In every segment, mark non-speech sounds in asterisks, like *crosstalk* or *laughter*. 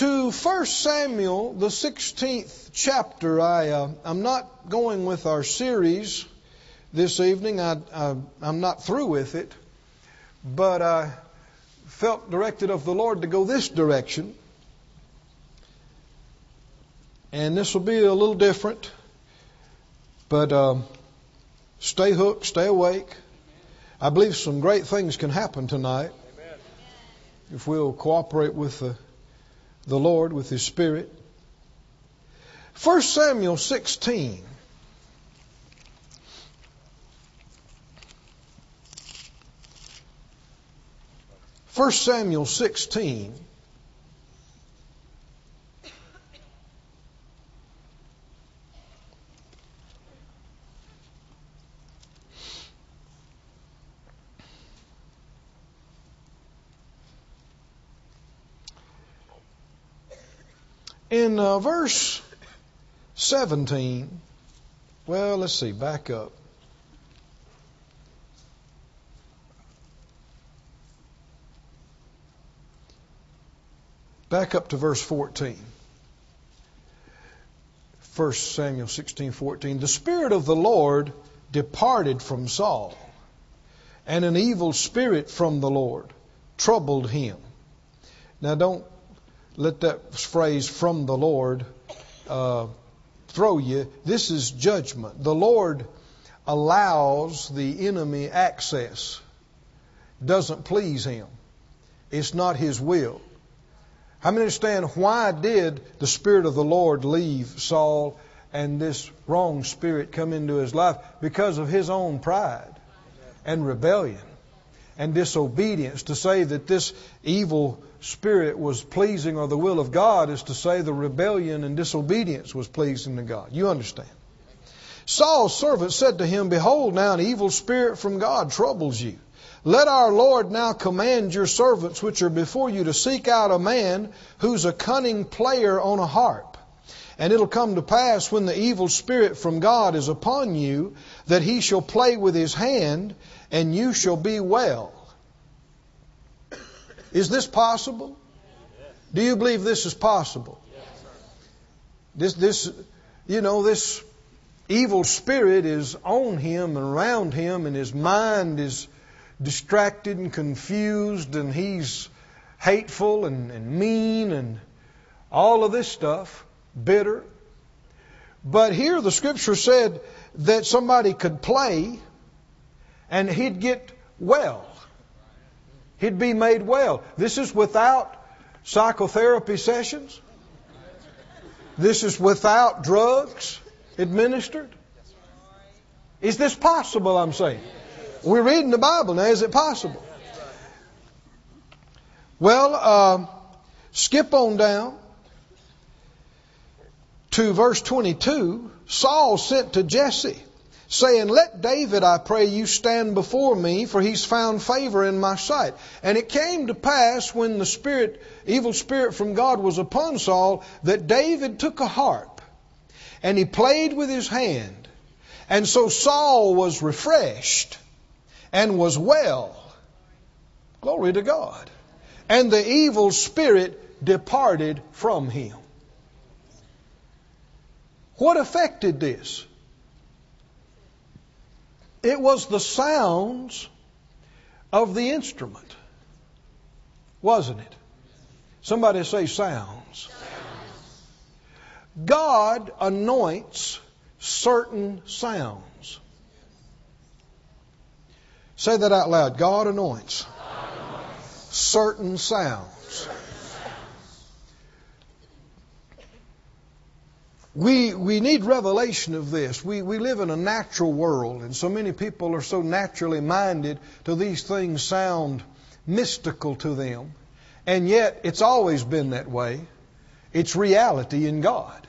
to 1 Samuel, the 16th chapter. I, uh, I'm not going with our series this evening. I, I, I'm not through with it, but I felt directed of the Lord to go this direction. And this will be a little different, but um, stay hooked, stay awake. I believe some great things can happen tonight if we'll cooperate with the the Lord with His Spirit. 1 Samuel 16. First Samuel 16. In uh, verse 17, well, let's see, back up. Back up to verse 14. 1 Samuel 16:14 The spirit of the Lord departed from Saul and an evil spirit from the Lord troubled him. Now don't let that phrase from the Lord uh, throw you. This is judgment. The Lord allows the enemy access. Doesn't please him. It's not his will. How many understand why did the Spirit of the Lord leave Saul and this wrong spirit come into his life? Because of his own pride and rebellion and disobedience. To say that this evil spirit was pleasing or the will of God is to say the rebellion and disobedience was pleasing to God. You understand? Saul's servant said to him, Behold, now an evil spirit from God troubles you. Let our Lord now command your servants which are before you to seek out a man who's a cunning player on a harp. And it'll come to pass when the evil spirit from God is upon you that he shall play with his hand and you shall be well. Is this possible? Do you believe this is possible? This, this, you know, this evil spirit is on him and around him, and his mind is distracted and confused, and he's hateful and, and mean and all of this stuff, bitter. But here the scripture said that somebody could play and he'd get well. He'd be made well. This is without psychotherapy sessions. This is without drugs administered. Is this possible, I'm saying? We're reading the Bible now. Is it possible? Well, uh, skip on down to verse 22. Saul sent to Jesse saying, Let David, I pray you, stand before me, for he's found favor in my sight. And it came to pass when the spirit, evil spirit from God was upon Saul, that David took a harp and he played with his hand. And so Saul was refreshed and was well. Glory to God. And the evil spirit departed from him. What affected this? It was the sounds of the instrument, wasn't it? Somebody say sounds. God anoints certain sounds. Say that out loud. God anoints, God anoints. certain sounds. We, we need revelation of this. We, we live in a natural world, and so many people are so naturally minded to these things sound mystical to them. And yet, it's always been that way. It's reality in God.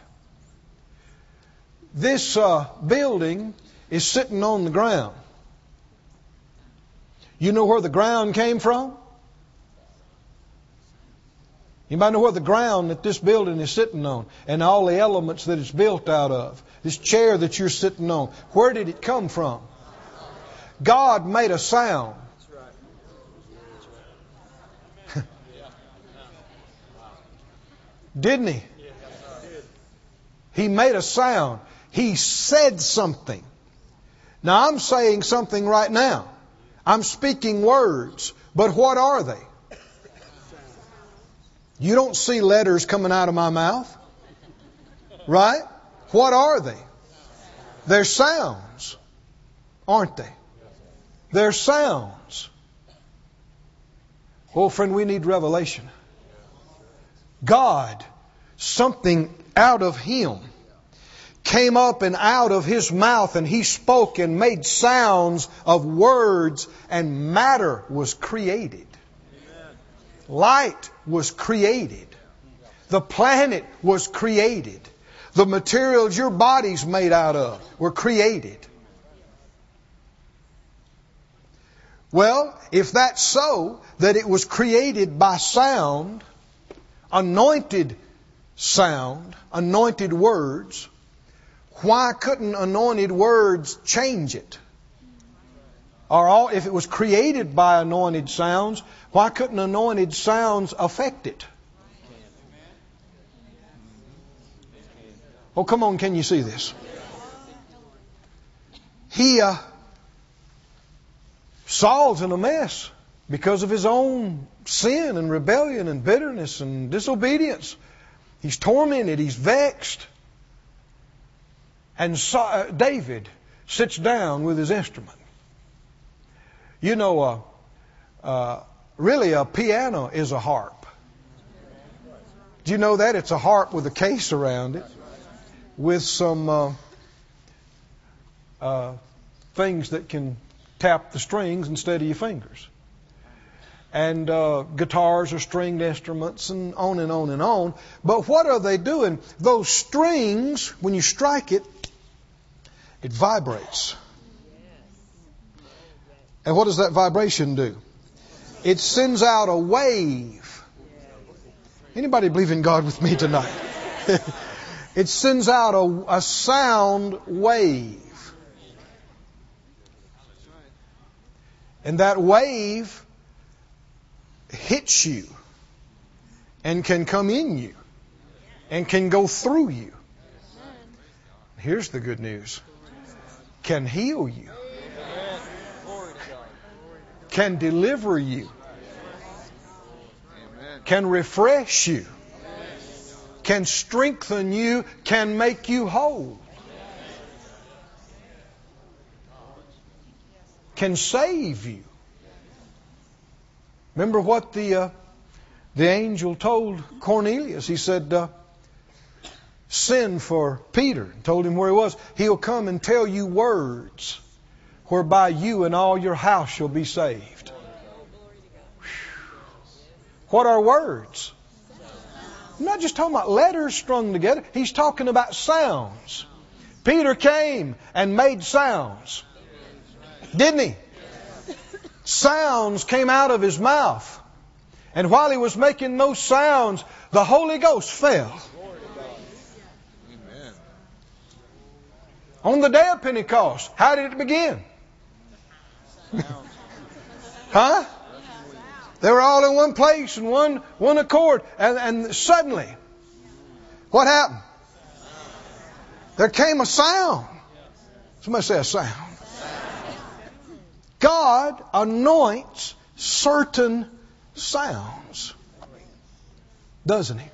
This uh, building is sitting on the ground. You know where the ground came from? Anybody know where the ground that this building is sitting on and all the elements that it's built out of? This chair that you're sitting on, where did it come from? God made a sound. *laughs* Didn't he? He made a sound. He said something. Now I'm saying something right now. I'm speaking words. But what are they? You don't see letters coming out of my mouth. Right? What are they? They're sounds, aren't they? They're sounds. Oh, friend, we need revelation. God, something out of Him came up and out of His mouth and He spoke and made sounds of words and matter was created. Light was created. The planet was created. The materials your body's made out of were created. Well, if that's so, that it was created by sound, anointed sound, anointed words, why couldn't anointed words change it? Or all, if it was created by anointed sounds, why couldn't anointed sounds affect it? Oh, come on, can you see this? He, uh, Saul's in a mess because of his own sin and rebellion and bitterness and disobedience. He's tormented, he's vexed. And uh, David sits down with his instrument. You know, uh, uh, really a piano is a harp. Do you know that? It's a harp with a case around it with some uh, uh, things that can tap the strings instead of your fingers. And uh, guitars are stringed instruments and on and on and on. But what are they doing? Those strings, when you strike it, it vibrates. And what does that vibration do? It sends out a wave. Anybody believe in God with me tonight? *laughs* It sends out a, a sound wave. And that wave hits you and can come in you and can go through you. Here's the good news can heal you, can deliver you, can refresh you can strengthen you, can make you whole, can save you. Remember what the uh, the angel told Cornelius? He said, uh, "Send for Peter." And told him where he was. He'll come and tell you words whereby you and all your house shall be saved. What are words? I'm not just talking about letters strung together. He's talking about sounds. Peter came and made sounds. Didn't he? Sounds came out of his mouth. And while he was making those sounds, the Holy Ghost fell. On the day of Pentecost, how did it begin? Huh? They were all in one place and one, one accord. And, and suddenly, what happened? There came a sound. Somebody say a sound. God anoints certain sounds. Doesn't He?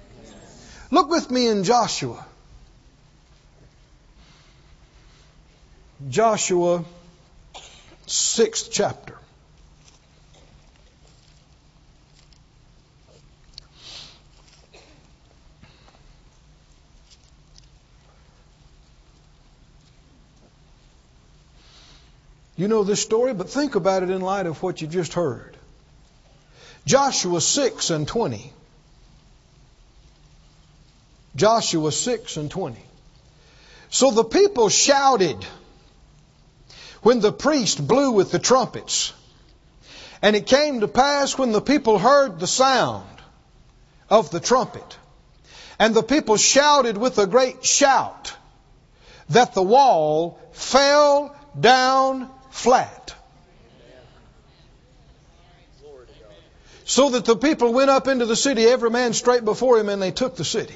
Look with me in Joshua. Joshua, sixth chapter. You know this story, but think about it in light of what you just heard. Joshua 6 and 20. Joshua 6 and 20. So the people shouted when the priest blew with the trumpets. And it came to pass when the people heard the sound of the trumpet, and the people shouted with a great shout, that the wall fell down flat. so that the people went up into the city, every man straight before him, and they took the city.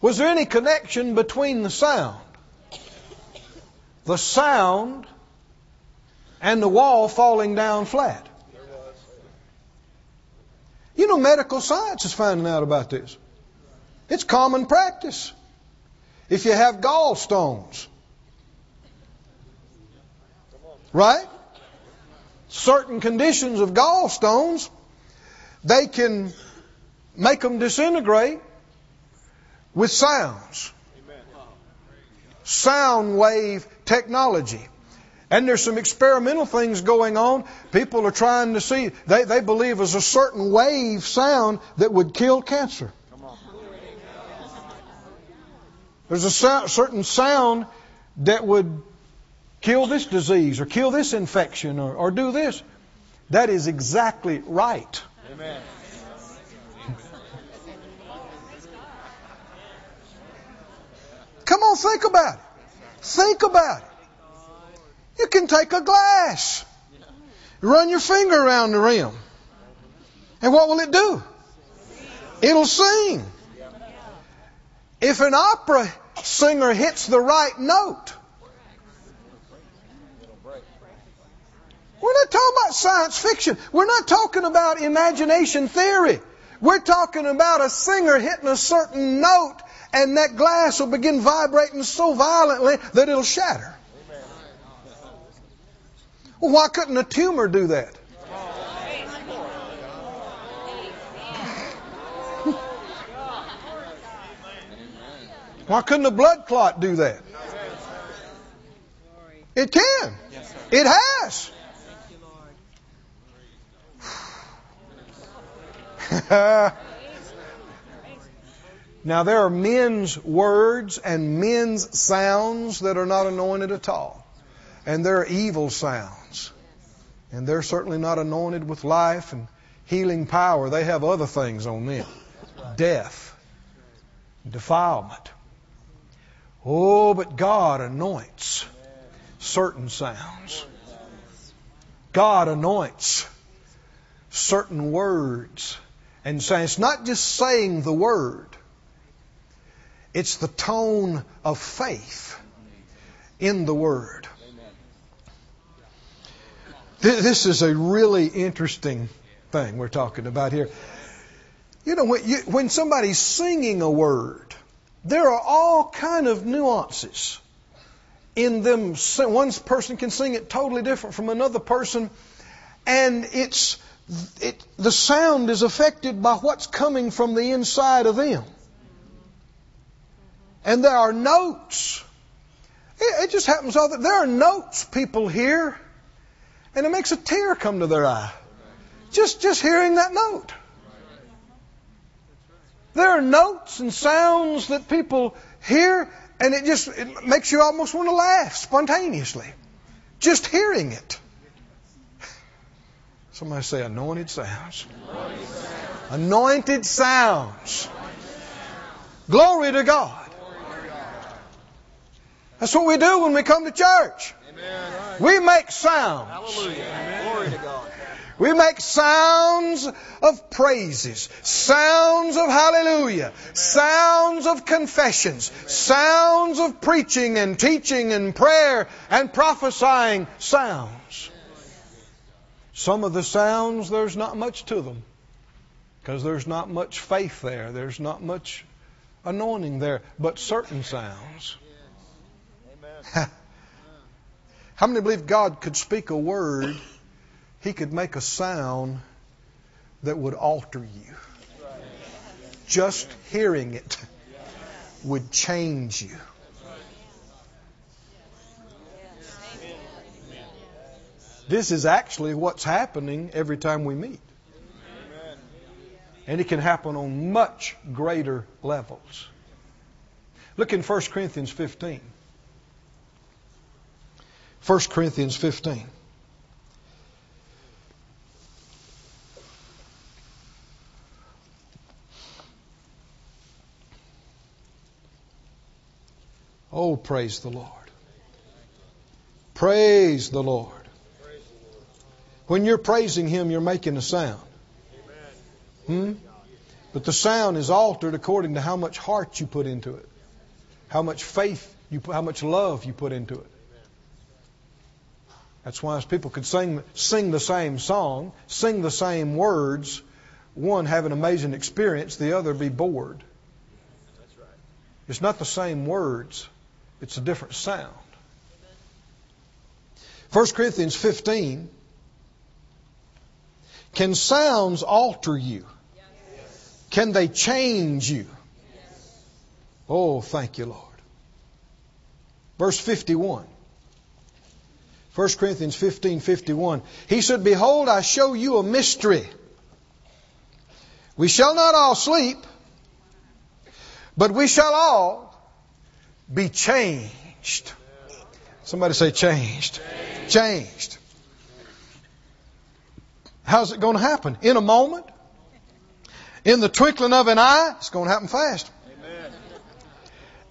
Was there any connection between the sound? The sound and the wall falling down flat. You know, medical science is finding out about this. It's common practice. If you have gallstones, right? Certain conditions of gallstones, they can make them disintegrate with sounds. Sound wave technology. And there's some experimental things going on. People are trying to see, they, they believe there's a certain wave sound that would kill cancer. There's a certain sound that would kill this disease or kill this infection or, or do this. That is exactly right. Amen. Come on, think about it. Think about it. You can take a glass, run your finger around the rim, and what will it do? It'll sing. If an opera singer hits the right note, we're not talking about science fiction. We're not talking about imagination theory. We're talking about a singer hitting a certain note and that glass will begin vibrating so violently that it'll shatter. Well, why couldn't a tumor do that? Why couldn't a blood clot do that? It can. It has. *laughs* now, there are men's words and men's sounds that are not anointed at all. And there are evil sounds. And they're certainly not anointed with life and healing power. They have other things on them death, defilement. Oh, but God anoints certain sounds. God anoints certain words and it's not just saying the word, it's the tone of faith in the word. This is a really interesting thing we're talking about here. You know, when, you, when somebody's singing a word, there are all kind of nuances in them. One person can sing it totally different from another person, and it's it, the sound is affected by what's coming from the inside of them. And there are notes. It, it just happens all that there are notes people hear, and it makes a tear come to their eye. Just just hearing that note. There are notes and sounds that people hear, and it just it makes you almost want to laugh spontaneously. Just hearing it. Somebody say anointed sounds. Anointed sounds. Anointed sounds. Glory to God. That's what we do when we come to church. We make sounds. Hallelujah. Glory to God. We make sounds of praises, sounds of hallelujah, sounds of confessions, sounds of preaching and teaching and prayer and prophesying sounds. Some of the sounds, there's not much to them because there's not much faith there, there's not much anointing there, but certain sounds. *laughs* How many believe God could speak a word? He could make a sound that would alter you. Just hearing it would change you. This is actually what's happening every time we meet. And it can happen on much greater levels. Look in 1 Corinthians 15. 1 Corinthians 15. Oh, praise the Lord. Praise the Lord. When you're praising Him, you're making a sound. Hmm? But the sound is altered according to how much heart you put into it, how much faith you put, how much love you put into it. That's why people could sing sing the same song, sing the same words, one have an amazing experience, the other be bored. It's not the same words, it's a different sound. 1 Corinthians 15 Can sounds alter you? Can they change you? Oh, thank you, Lord. Verse 51. 1 Corinthians 15 51. He said, Behold, I show you a mystery. We shall not all sleep, but we shall all be changed. Somebody say changed. Changed. changed. How's it going to happen? In a moment? In the twinkling of an eye? It's going to happen fast. Amen.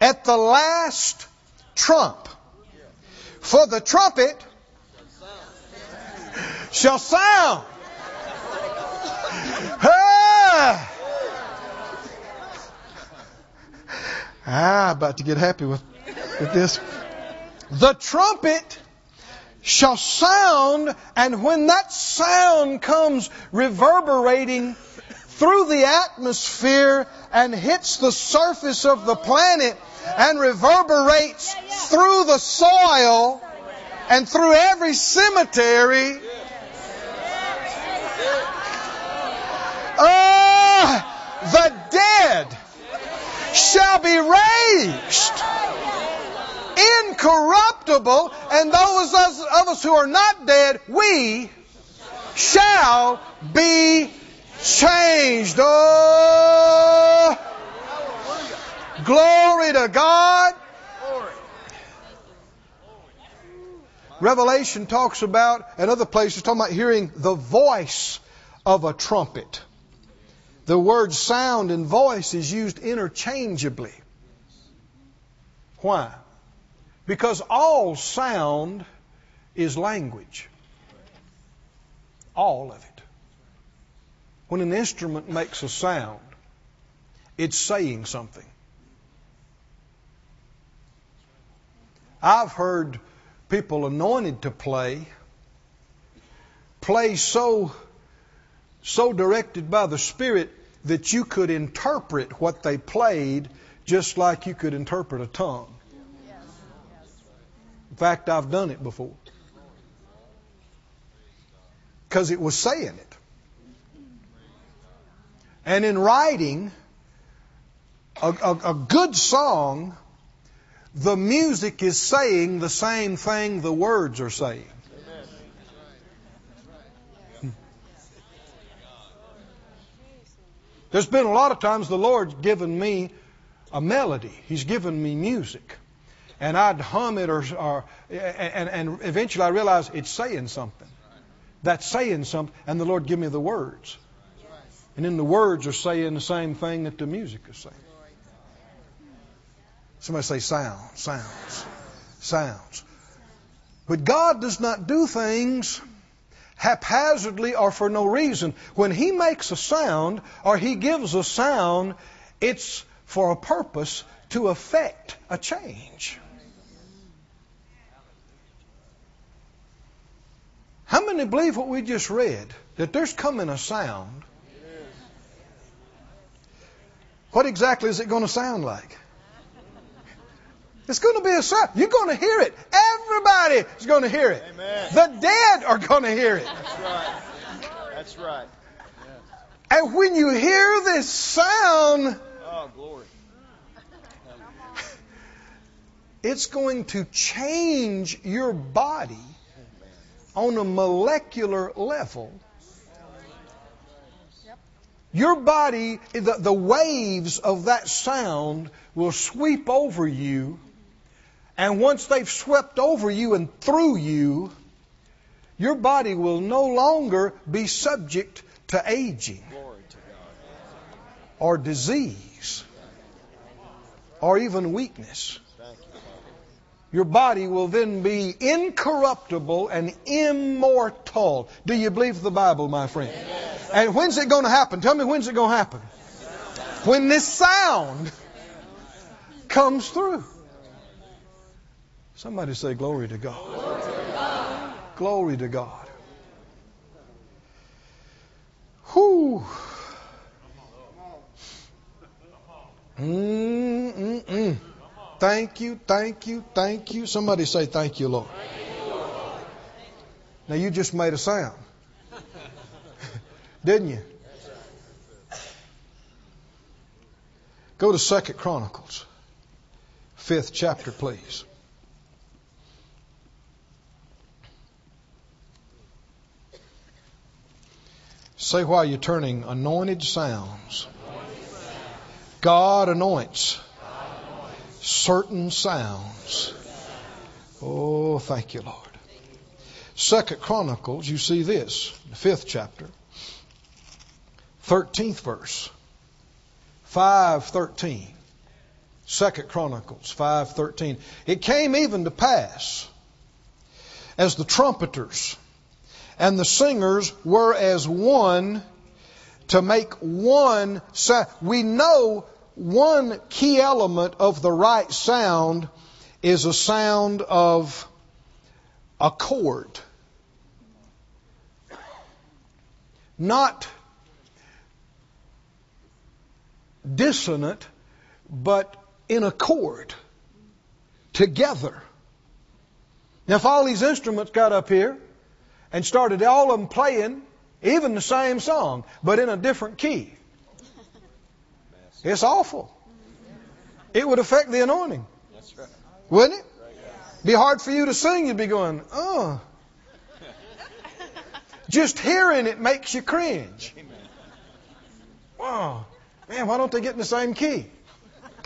At the last trump. For the trumpet shall sound. Ah! Ah, about to get happy with, with this. The trumpet shall sound, and when that sound comes reverberating through the atmosphere and hits the surface of the planet and reverberates through the soil and through every cemetery. Ah, the dead shall be raised incorruptible, and those of us who are not dead, we shall be changed. Oh, glory to God. Revelation talks about, and other places, talking about hearing the voice of a trumpet. The word sound and voice is used interchangeably. Why? Because all sound is language. All of it. When an instrument makes a sound, it's saying something. I've heard people anointed to play play so so directed by the Spirit that you could interpret what they played just like you could interpret a tongue. In fact, I've done it before. Because it was saying it. And in writing a, a, a good song, the music is saying the same thing the words are saying. There's been a lot of times the Lord's given me a melody. He's given me music. And I'd hum it or, or and, and eventually I realized it's saying something. That's saying something, and the Lord give me the words. And then the words are saying the same thing that the music is saying. Somebody say sound, sounds, sounds. But God does not do things haphazardly or for no reason. When He makes a sound or He gives a sound, it's for a purpose to effect a change. How many believe what we just read? That there's coming a sound. What exactly is it going to sound like? It's going to be a sound. You're going to hear it. Everybody is going to hear it. Amen. The dead are going to hear it. That's right. That's right. And when you hear this sound, oh glory, *laughs* it's going to change your body on a molecular level. Your body, the, the waves of that sound will sweep over you and once they've swept over you and through you, your body will no longer be subject to aging or disease or even weakness. Your body will then be incorruptible and immortal. Do you believe the Bible, my friend? And when's it going to happen? Tell me when's it going to happen? When this sound comes through. Somebody say, Glory to God. Glory to God. Whew. Mm-mm-mm. Thank you, thank you, thank you. Somebody say, Thank you, Lord. Now, you just made a sound. *laughs* Didn't you? Go to Second Chronicles, fifth chapter, please. Say while you're turning, anointed sounds. God anoints certain sounds. Oh, thank you, Lord. Second Chronicles, you see this, the fifth chapter, thirteenth verse, five thirteen. Second Chronicles five thirteen. It came even to pass as the trumpeters and the singers were as one to make one sound. We know one key element of the right sound is a sound of a chord. Not dissonant, but in accord, together. Now, if all these instruments got up here and started all of them playing even the same song, but in a different key, it's awful. It would affect the anointing. Wouldn't it? Be hard for you to sing. You'd be going, oh. Just hearing it makes you cringe. Wow. Man, why don't they get in the same key? *laughs*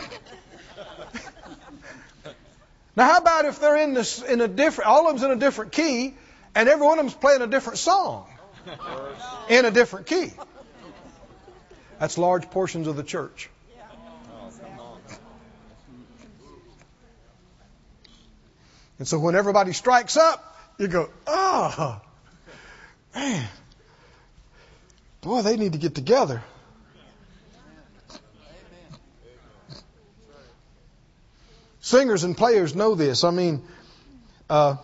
now, how about if they're in this in a different, all of them's in a different key, and every one of them's playing a different song in a different key? That's large portions of the church. And so when everybody strikes up, you go, oh, man, boy, they need to get together. Singers and players know this. I mean, uh,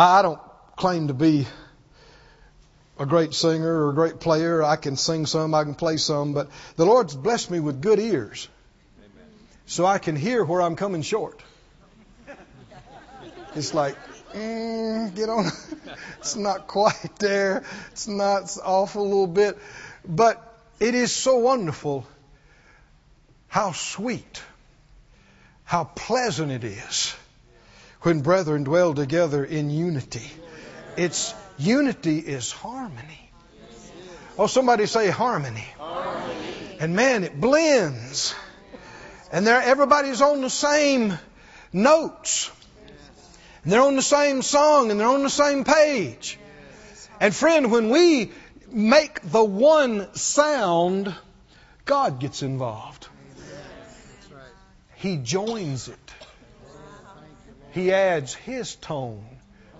I don't claim to be a great singer or a great player. I can sing some, I can play some, but the Lord's blessed me with good ears. So I can hear where I'm coming short. It's like, mm, get on. *laughs* it's not quite there. It's not, it's off a little bit. But it is so wonderful how sweet, how pleasant it is when brethren dwell together in unity. It's unity is harmony. Oh, somebody say harmony. harmony. And man, it blends. And there, everybody's on the same notes. And they're on the same song and they're on the same page. And friend, when we make the one sound, God gets involved. He joins it. He adds His tone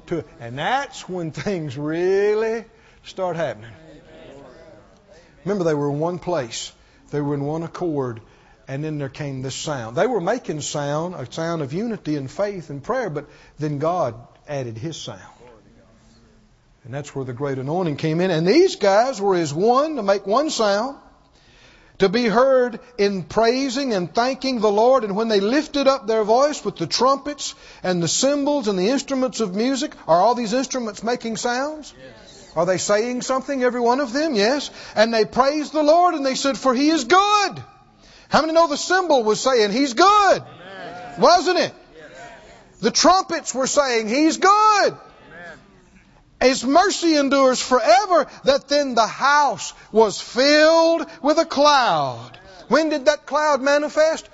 to it. And that's when things really start happening. Remember, they were in one place. They were in one accord and then there came this sound. They were making sound, a sound of unity and faith and prayer, but then God added His sound. And that's where the great anointing came in. And these guys were as one to make one sound, to be heard in praising and thanking the Lord. And when they lifted up their voice with the trumpets and the cymbals and the instruments of music, are all these instruments making sounds? Yes. Are they saying something, every one of them? Yes. And they praised the Lord and they said, For He is good. How many know the cymbal was saying, He's good? Amen. Wasn't it? Yes. The trumpets were saying, He's good. His mercy endures forever. That then the house was filled with a cloud. When did that cloud manifest?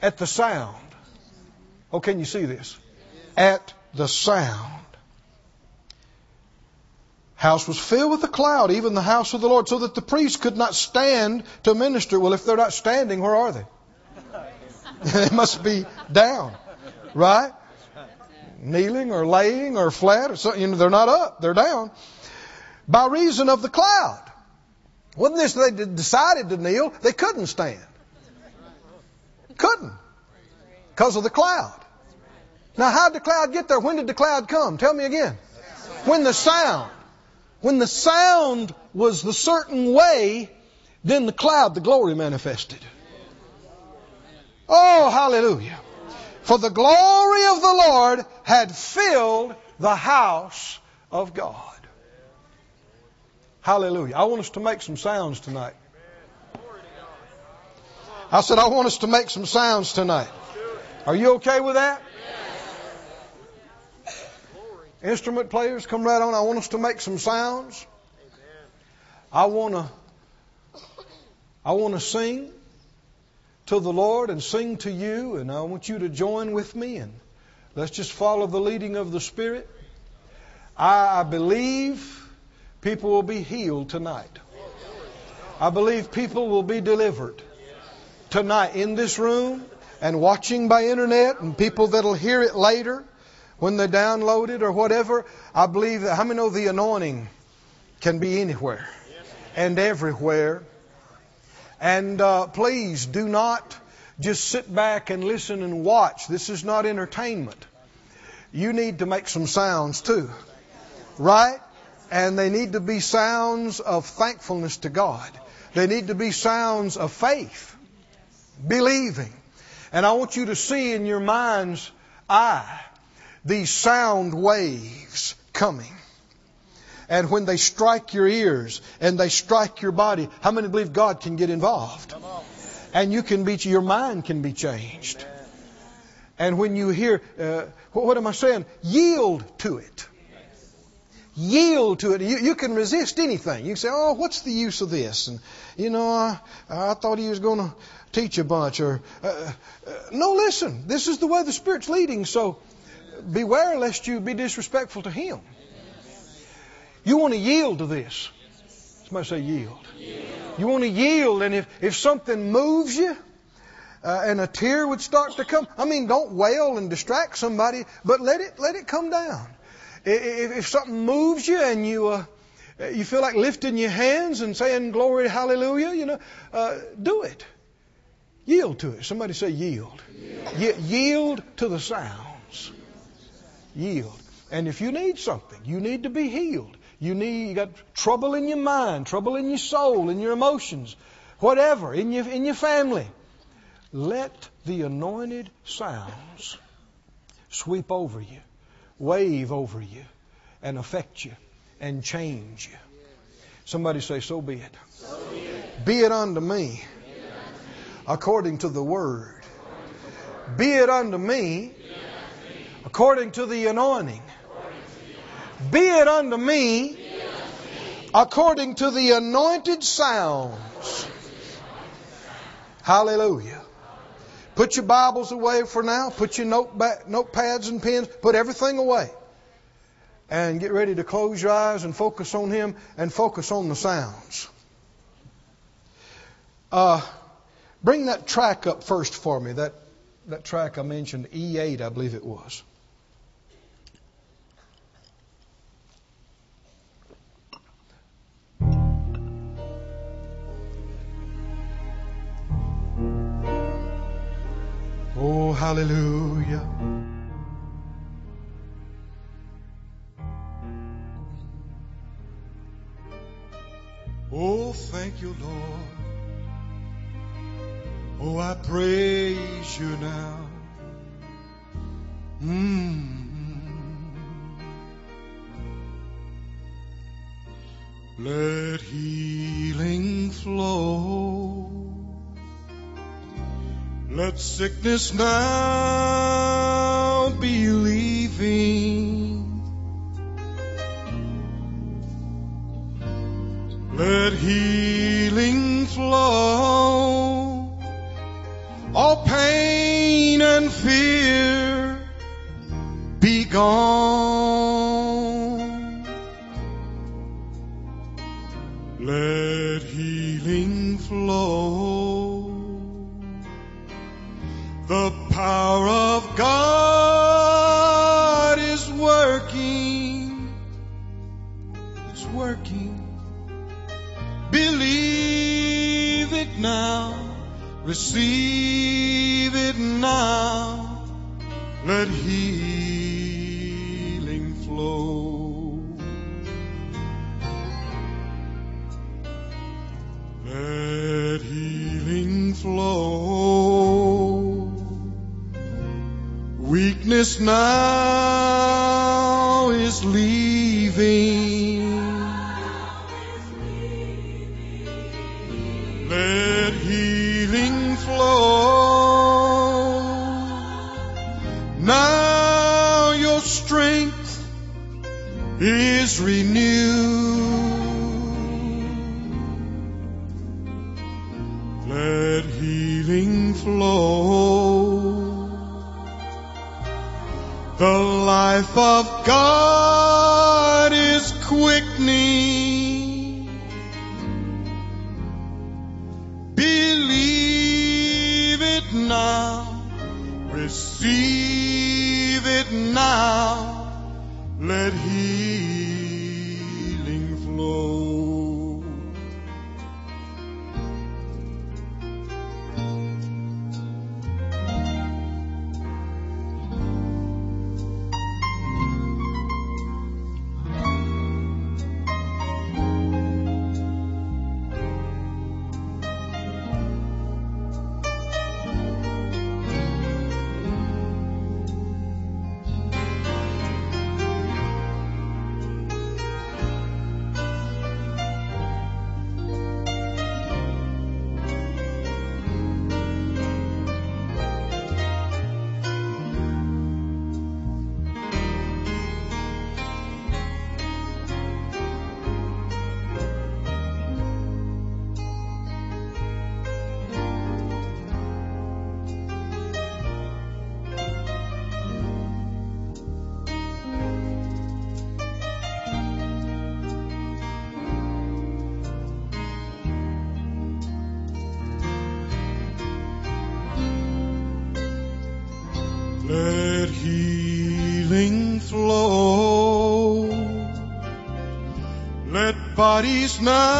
At the sound. Oh, can you see this? At the sound house was filled with a cloud, even the house of the Lord, so that the priests could not stand to minister. Well, if they're not standing, where are they? *laughs* they must be down, right? Kneeling or laying or flat or something. You know, they're not up, they're down. by reason of the cloud. Wasn't this they decided to kneel? They couldn't stand. Couldn't. Because of the cloud. Now, how did the cloud get there? When did the cloud come? Tell me again. When the sound. When the sound was the certain way, then the cloud, the glory manifested. Oh, hallelujah. For the glory of the Lord had filled the house of God. Hallelujah. I want us to make some sounds tonight. I said, I want us to make some sounds tonight. Are you okay with that? Instrument players, come right on. I want us to make some sounds. I want to I want to sing to the Lord and sing to you, and I want you to join with me and let's just follow the leading of the Spirit. I, believe people will be healed tonight. I believe people will be delivered tonight in this room and watching by internet and people that'll hear it later when they download it or whatever. I believe that how many know the anointing can be anywhere and everywhere. And uh, please do not just sit back and listen and watch. This is not entertainment. You need to make some sounds too. Right? And they need to be sounds of thankfulness to God. They need to be sounds of faith, believing. And I want you to see in your mind's eye these sound waves coming. And when they strike your ears and they strike your body, how many believe God can get involved? And you can be, your mind can be changed. And when you hear, uh, what am I saying? Yield to it. Yield to it. You, you, can resist anything. You can say, oh, what's the use of this? And, you know, I, I thought he was going to teach a bunch. Or, uh, uh, no, listen. This is the way the Spirit's leading. So beware lest you be disrespectful to him. You want to yield to this. Somebody say yield. yield. You want to yield, and if, if something moves you, uh, and a tear would start to come, I mean, don't wail and distract somebody, but let it let it come down. If, if something moves you and you uh, you feel like lifting your hands and saying glory, hallelujah, you know, uh, do it. Yield to it. Somebody say yield. Yield, yield to the sounds. Yield. And if you need something, you need to be healed. You need, you got trouble in your mind, trouble in your soul, in your emotions, whatever, in your, in your family. Let the anointed sounds sweep over you, wave over you, and affect you, and change you. Somebody say, So be it. So be, it. be it unto me according to the word. Be it unto me according to the anointing be it unto me according to the anointed sounds. Hallelujah. Put your Bibles away for now. Put your note notepads and pens. Put everything away. And get ready to close your eyes and focus on Him and focus on the sounds. Uh, bring that track up first for me. That, that track I mentioned, E8, I believe it was. Oh, hallelujah. Oh, thank you, Lord. Oh, I praise you now. Mm. Let healing flow. Let sickness now be leaving. Let healing flow. All pain and fear be gone. The power of God is working. It's working. Believe it now. Receive it now. Let He darkness now is leaving. Nobody's now.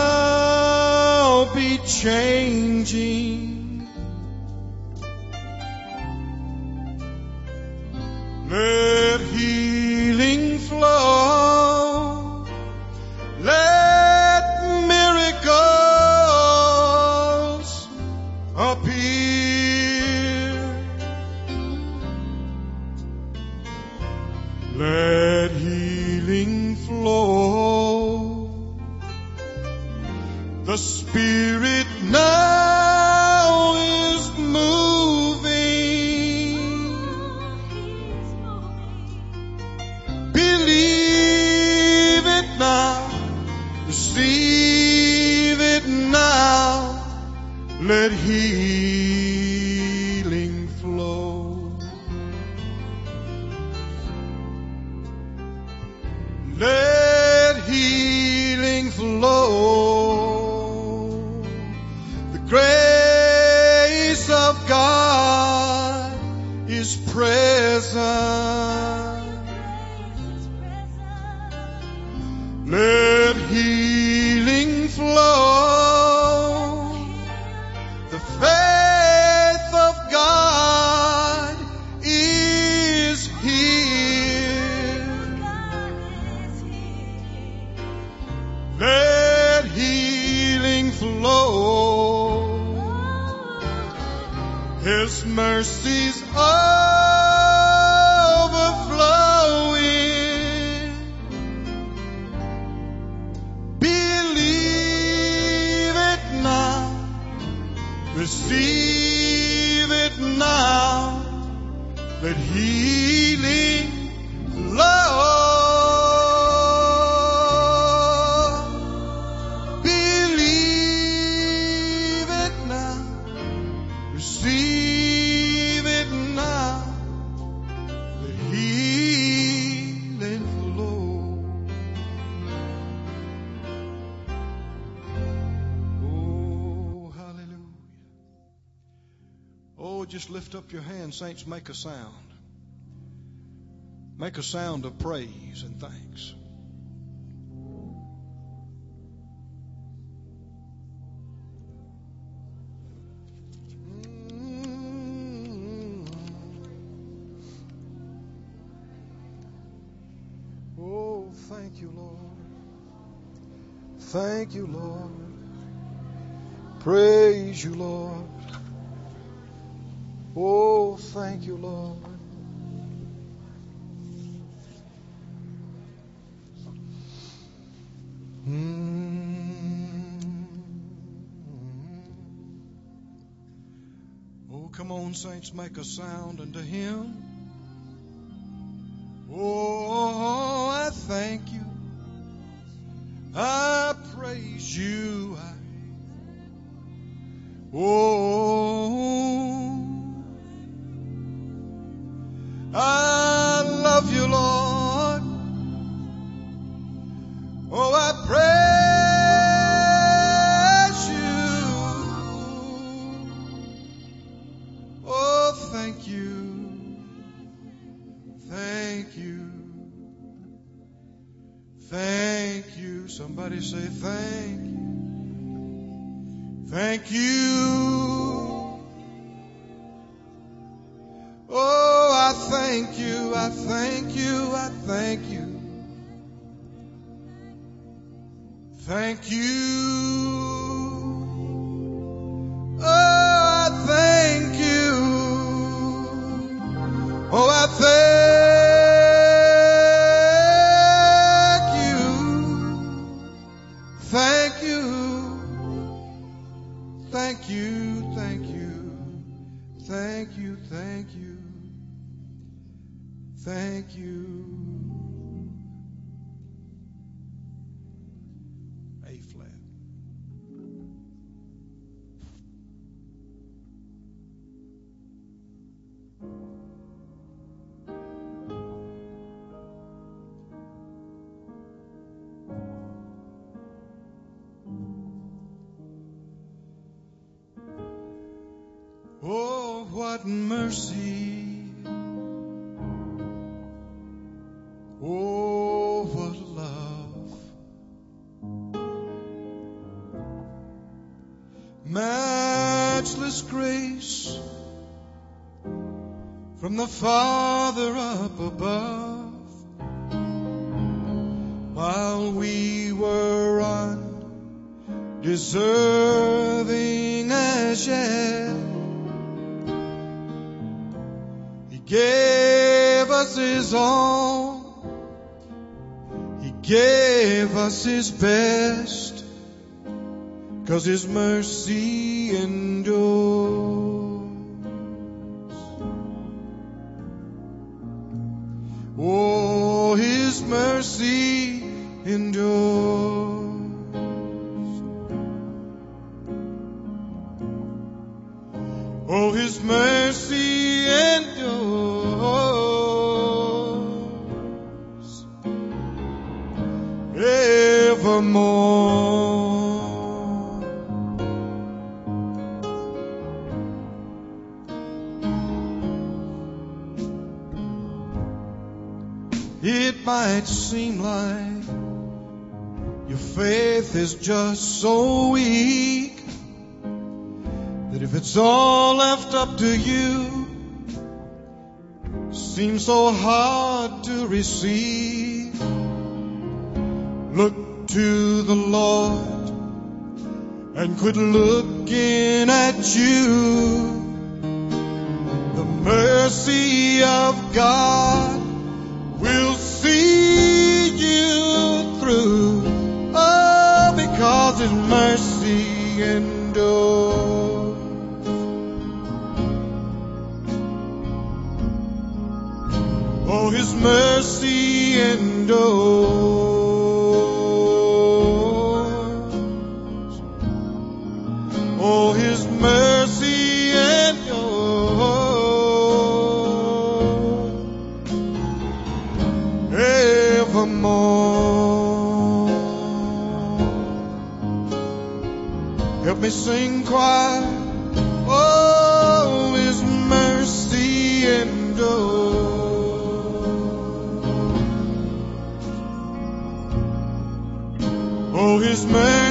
His mercies are your hands, saints, make a sound. Make a sound of praise and thanks. Mm. Oh, thank you, Lord. Thank you, Lord. Praise you, Lord. Oh, thank you, Lord. Mm. Oh, come on, saints, make a sound unto him. Undeserving as yet. He gave us His all. He gave us His best. Cause His mercy endures. Oh, His mercy endures. Seem like your faith is just so weak that if it's all left up to you, seems so hard to receive. Look to the Lord and quit looking at you. The mercy of God will see His mercy endures. Oh, His mercy endures. Oh, His mercy endures evermore. Sing. Oh, His mercy endures. Oh, His mercy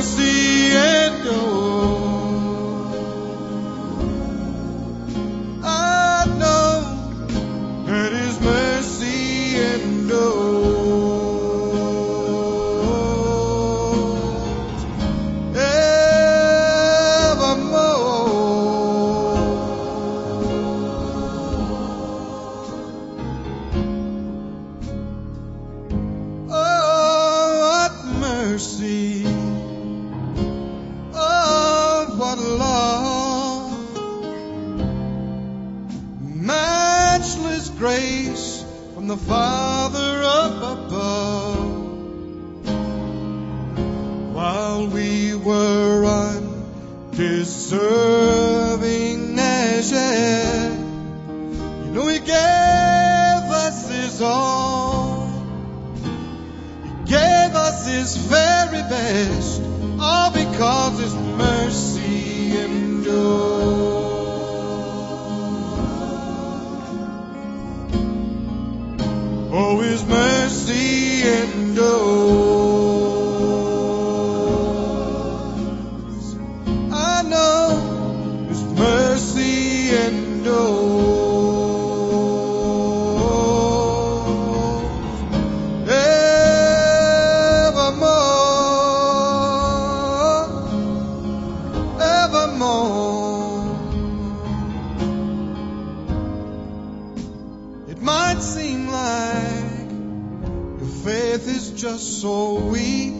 just so weak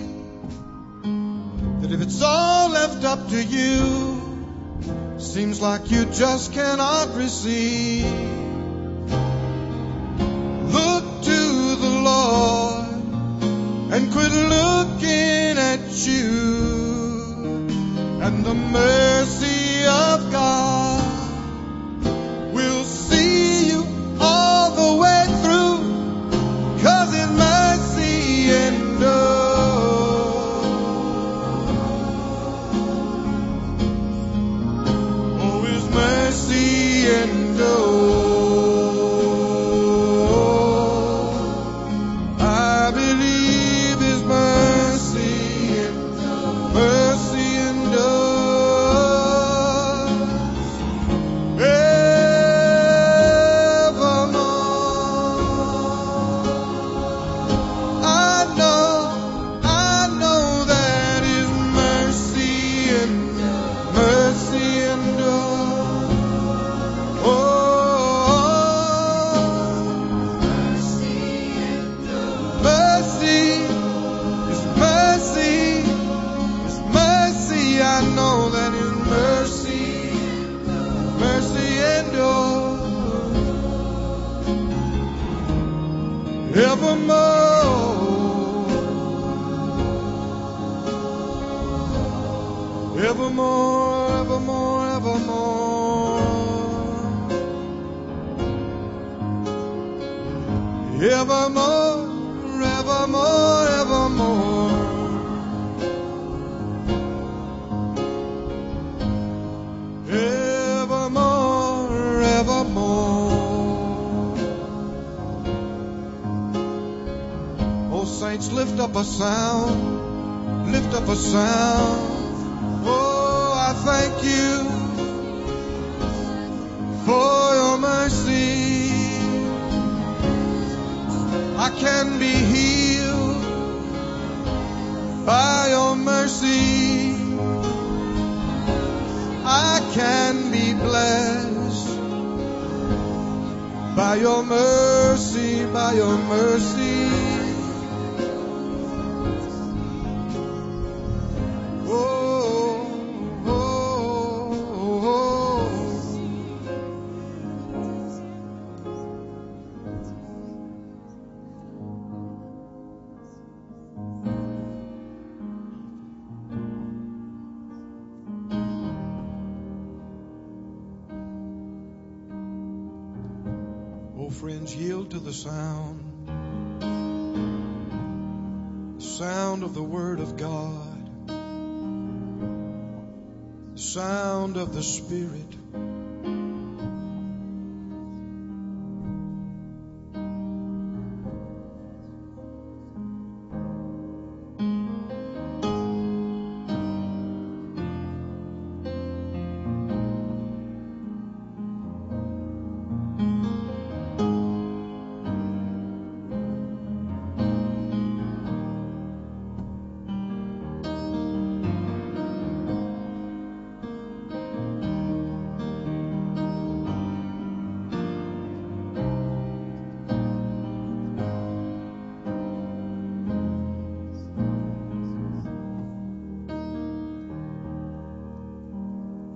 that if it's all left up to you, seems like you just cannot receive.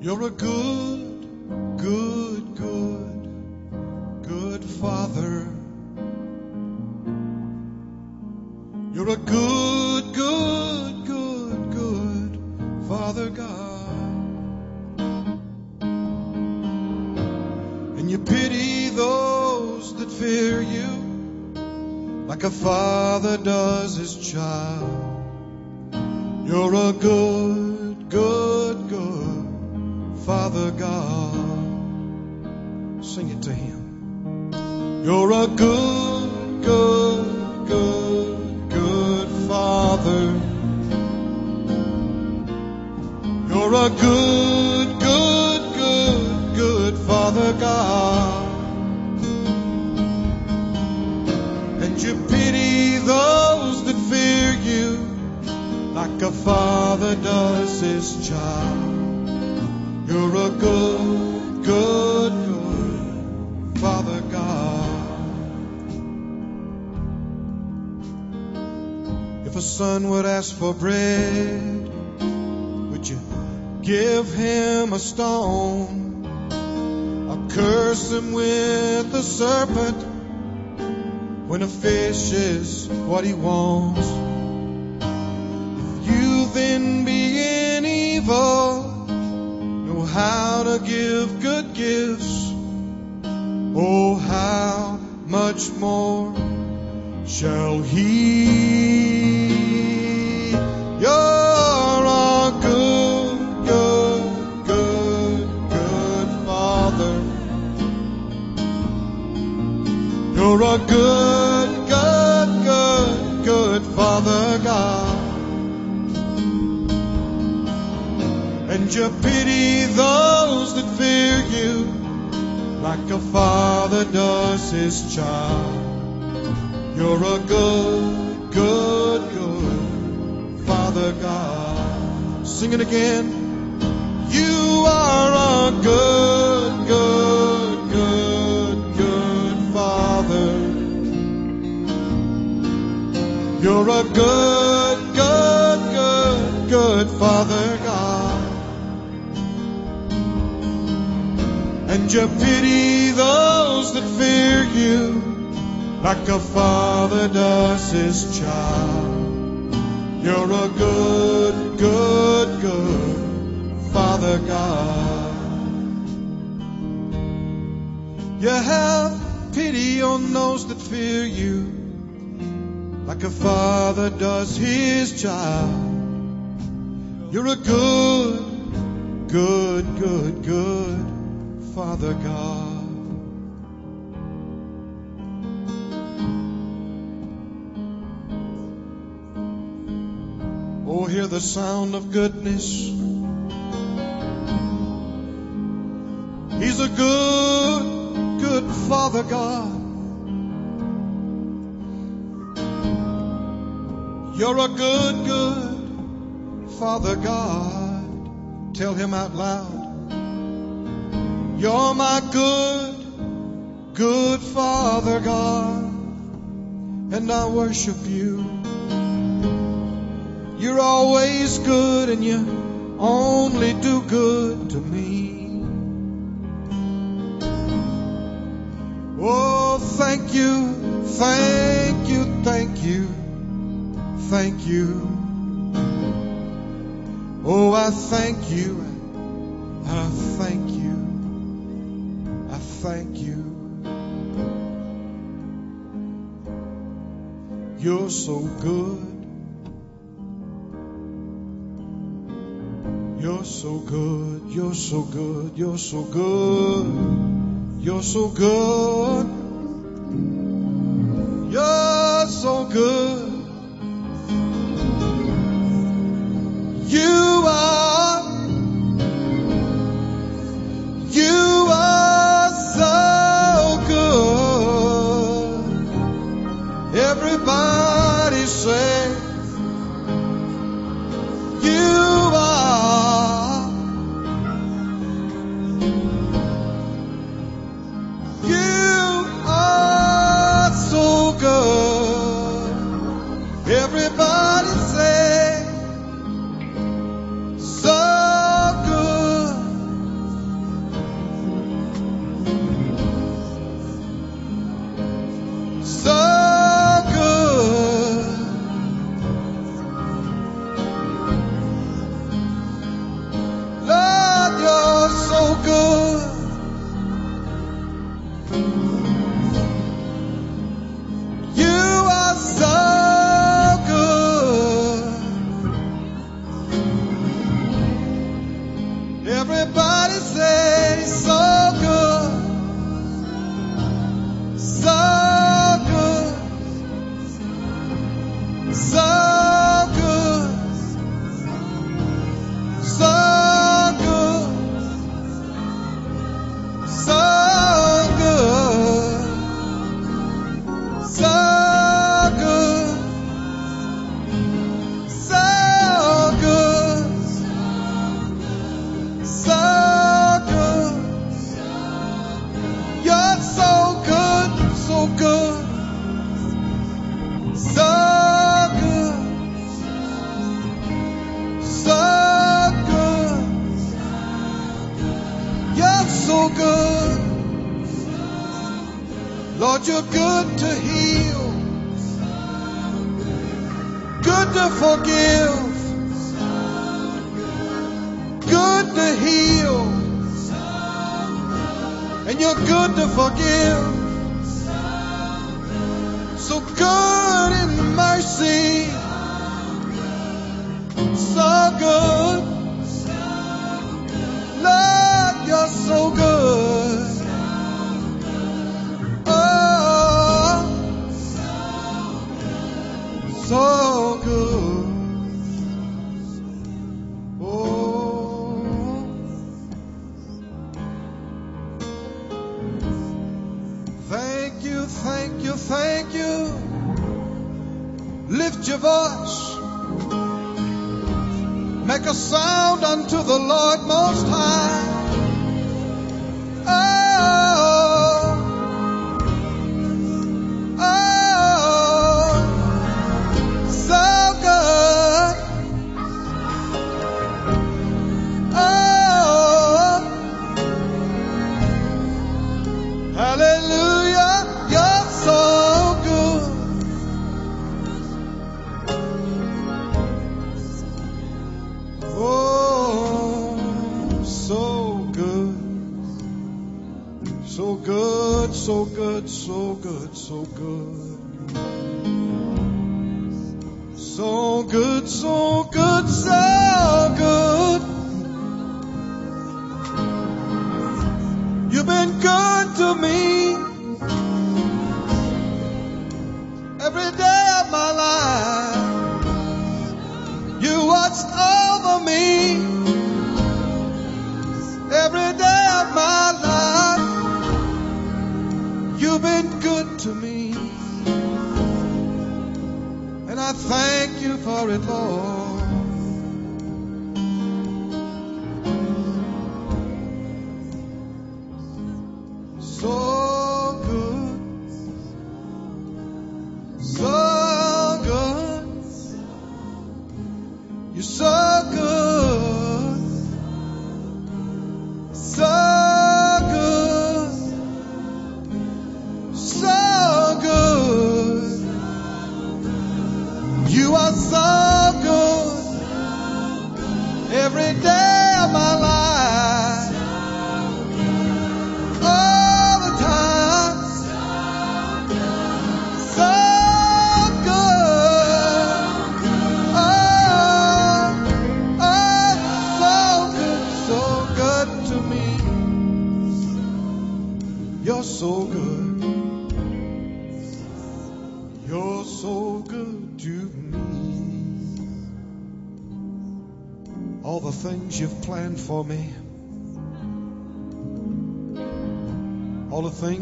You're a good I curse him with the serpent when a fish is what he wants. out loud. You're my good, good Father God, and I worship you. You're always good and you only do good to me. Oh, thank you, thank you, thank you, thank you. Oh, I thank you. I thank you. I thank you. You're so good. You're so good. You're so good. You're so good. You're so good. You're so good.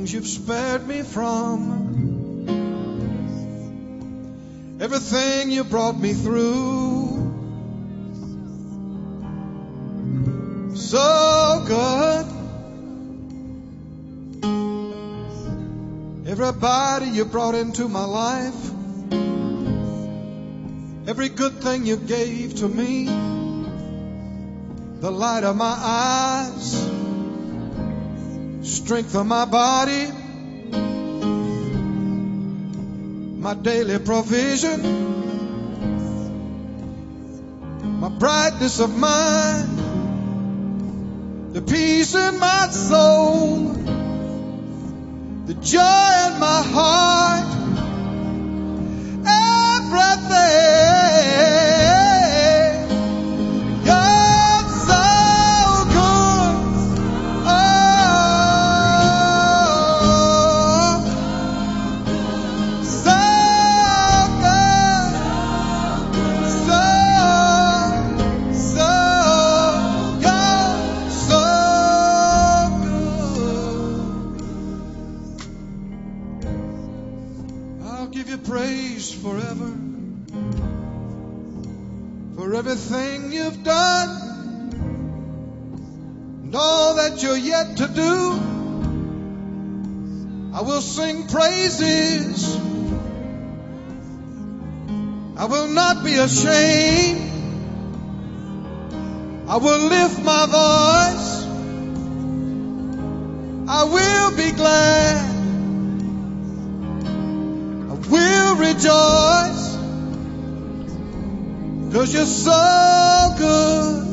things you've spared me from, everything you brought me through. So good. Everybody you brought into my life, every good thing you gave to me, the light of my eyes strength of my body, my daily provision, my brightness of mind, the peace in my soul, the joy in my heart. to do. I will sing praises. I will not be ashamed. I will lift my voice. I will be glad. I will rejoice. Cause you're so good.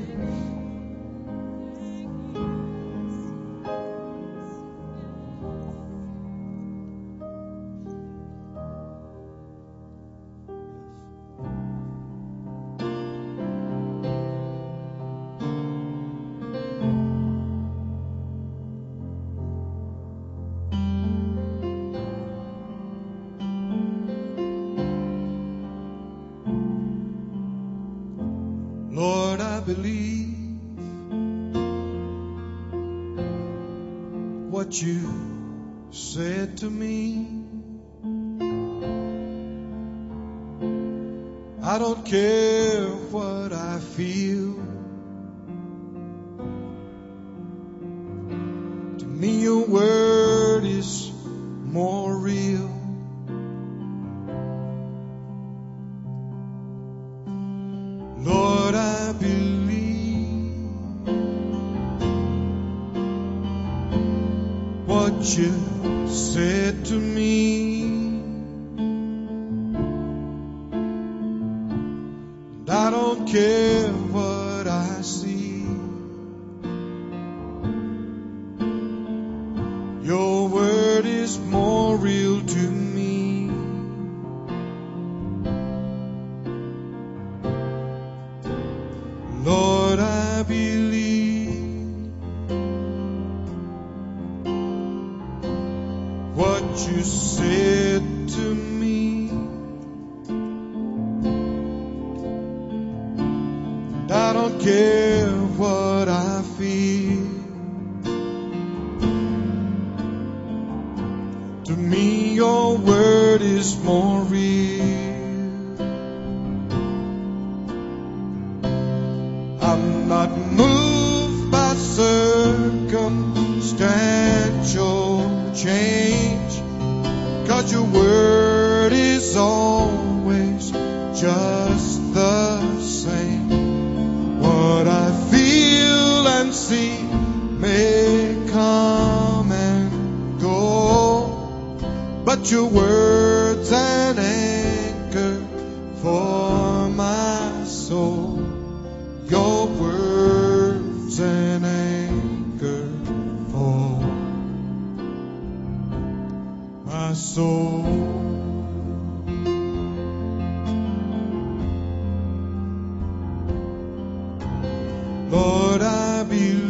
Lord, I believe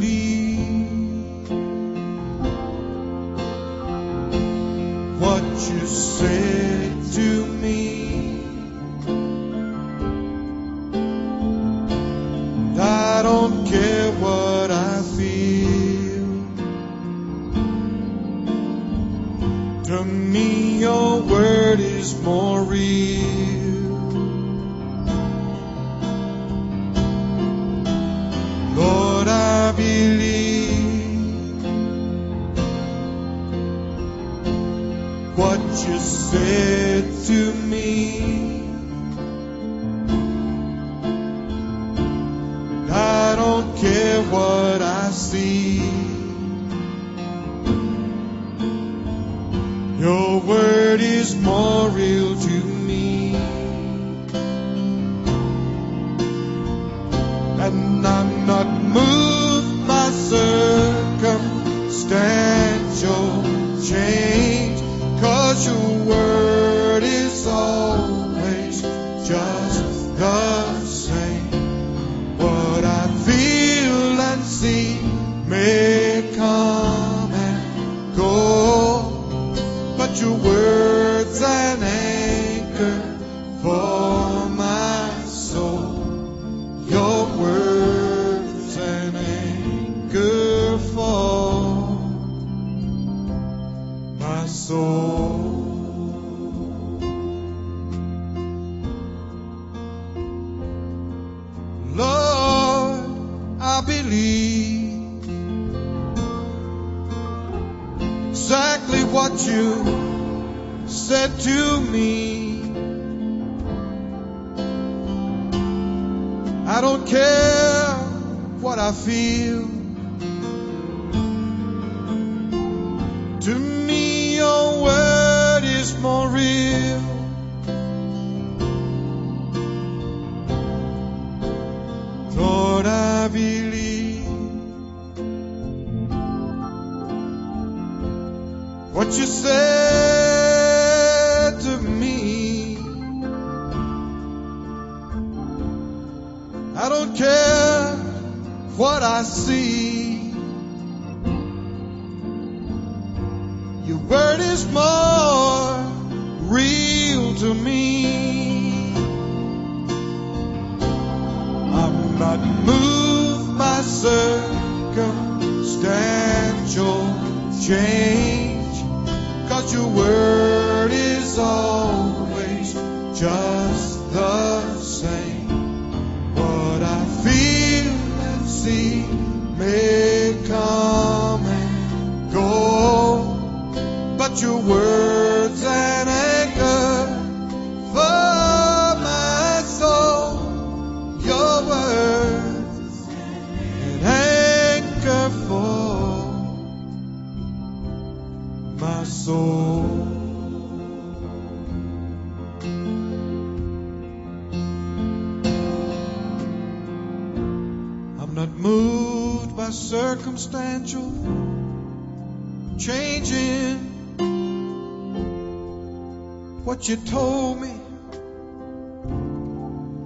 you told me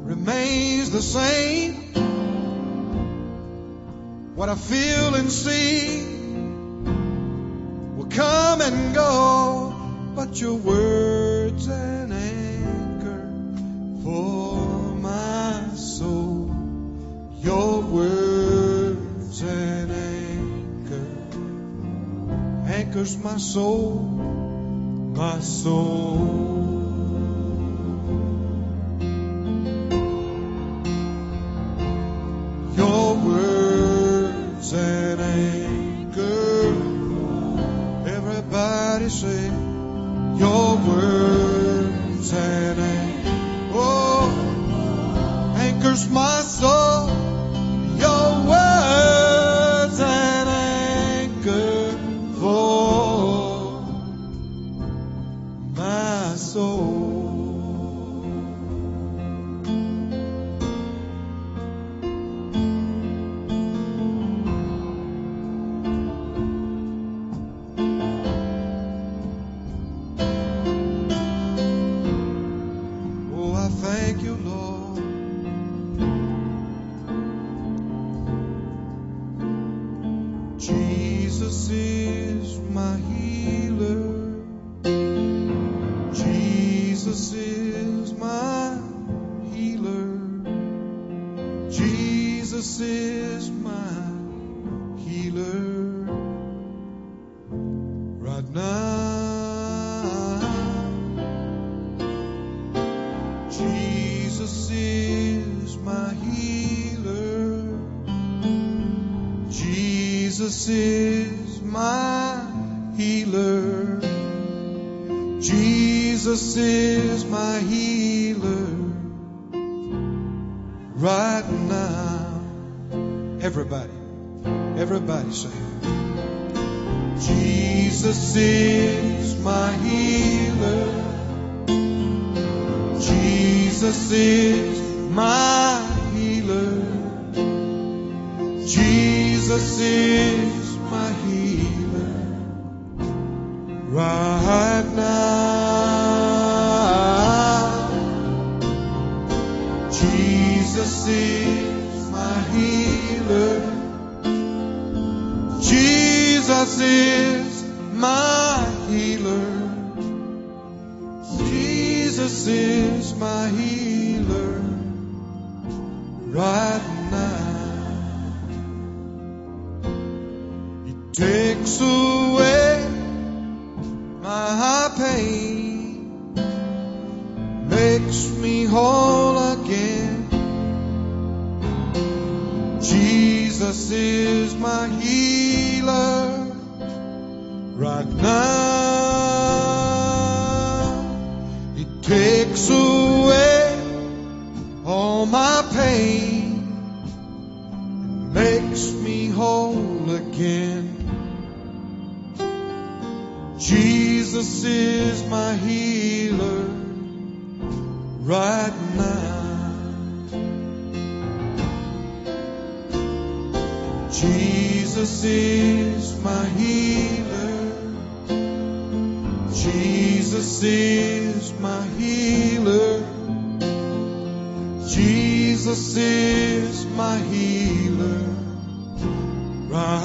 remains the same. What I feel and see will come and go, but your words an anchor for my soul. Your words an anchor anchors my soul, my soul. Your words and oh, anchors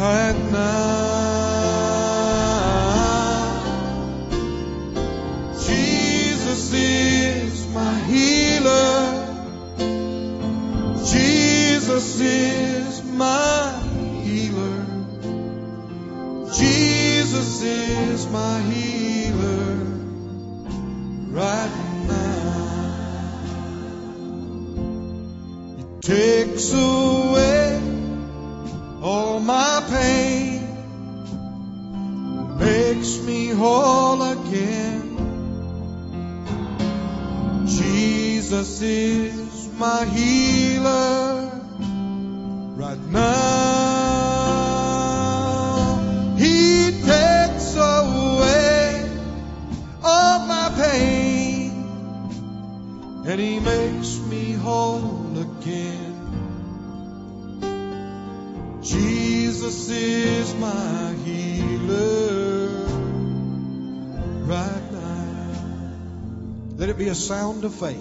right now. A sound of faith.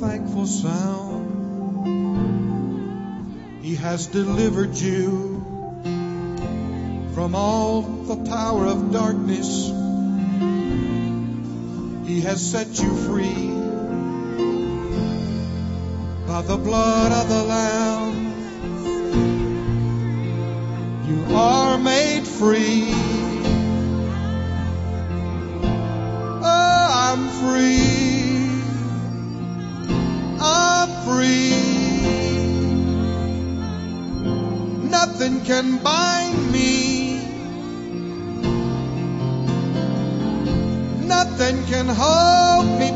thankful sound. He has delivered you from all the power of darkness. He has set you free by the blood of the Lamb. You are made free. Oh, I'm free. nothing can bind me. Nothing can hold me.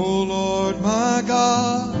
Lord my God.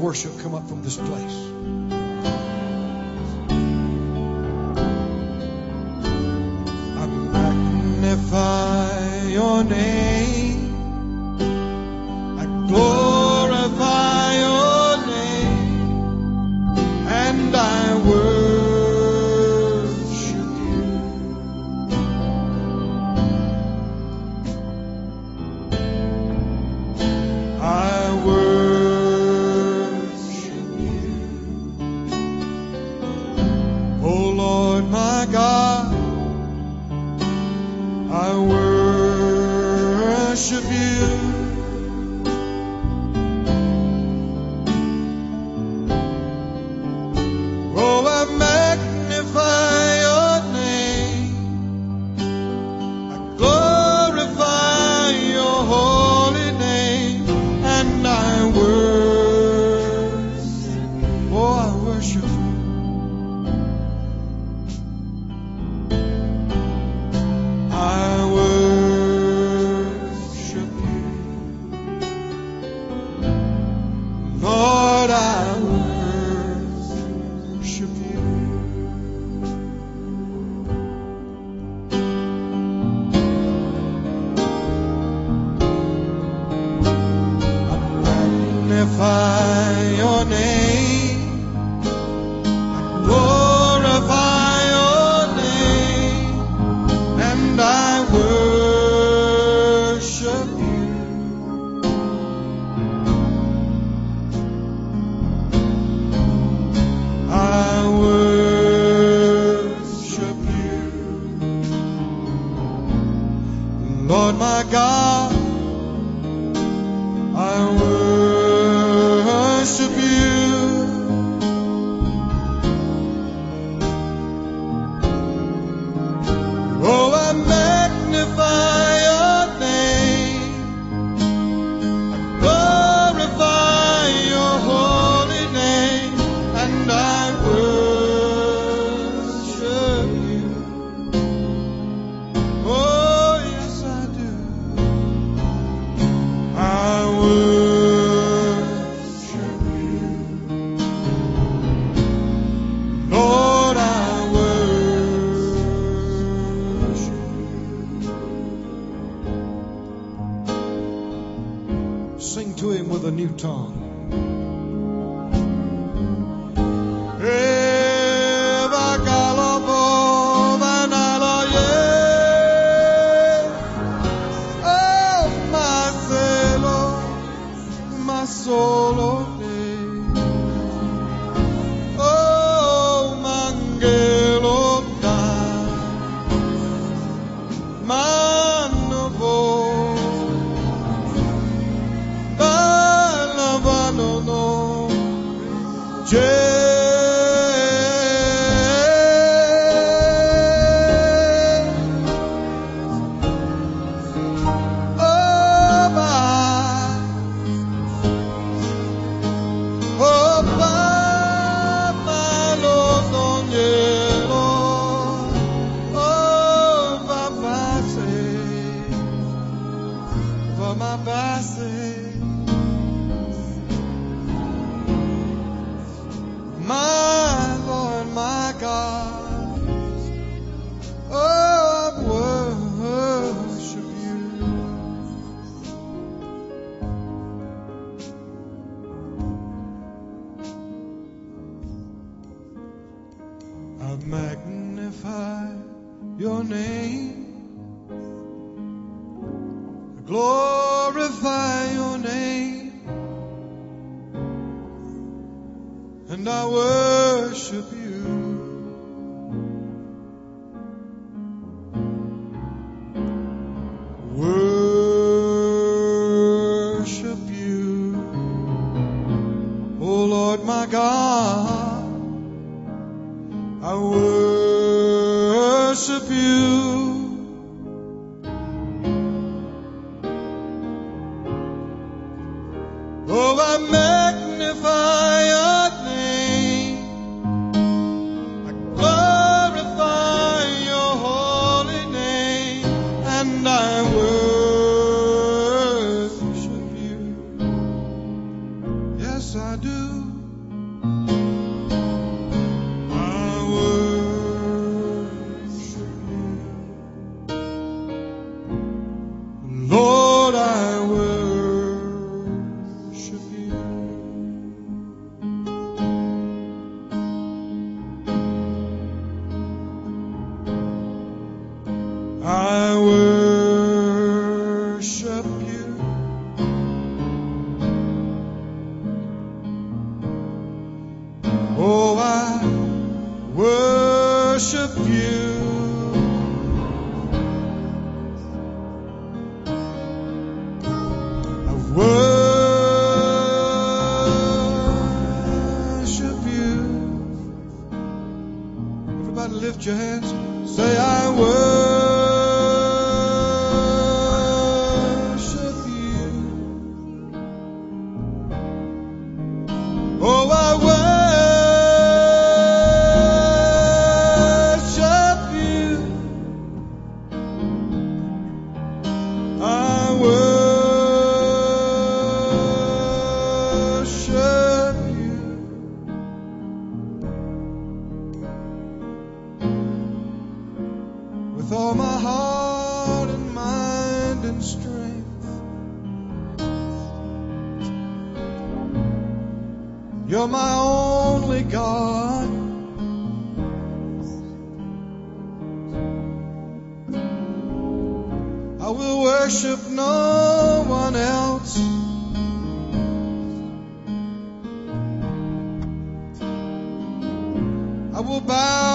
worship come up from this place. No one else. I will bow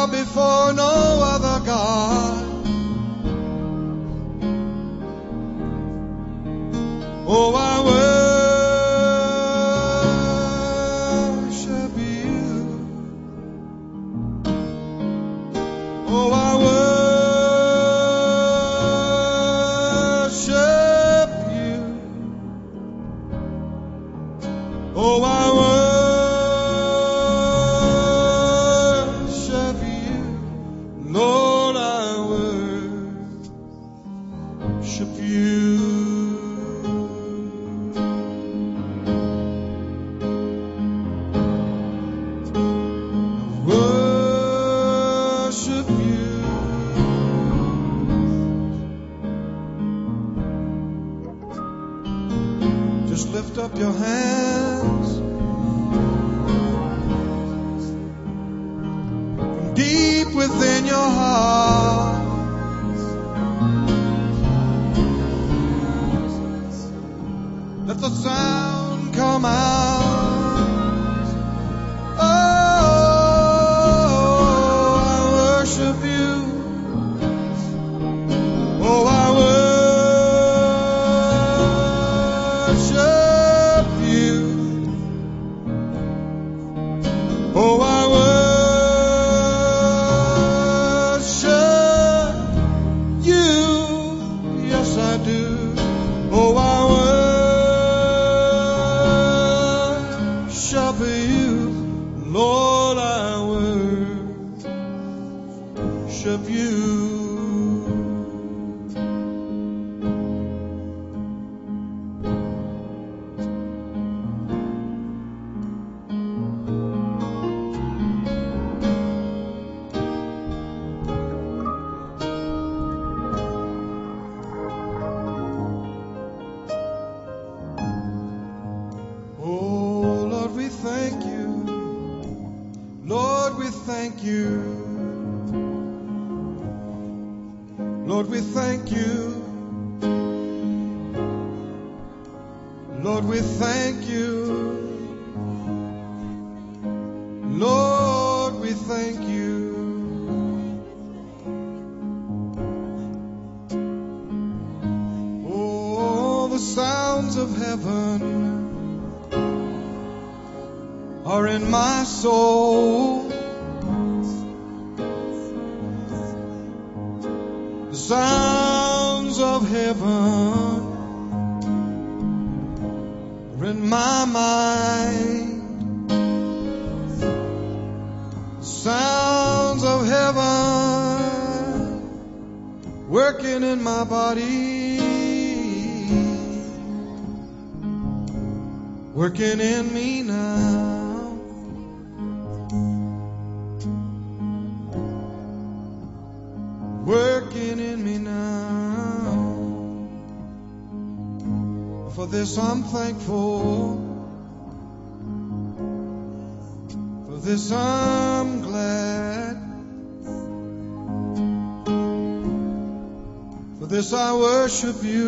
thankful. For this I'm glad. For this I worship you.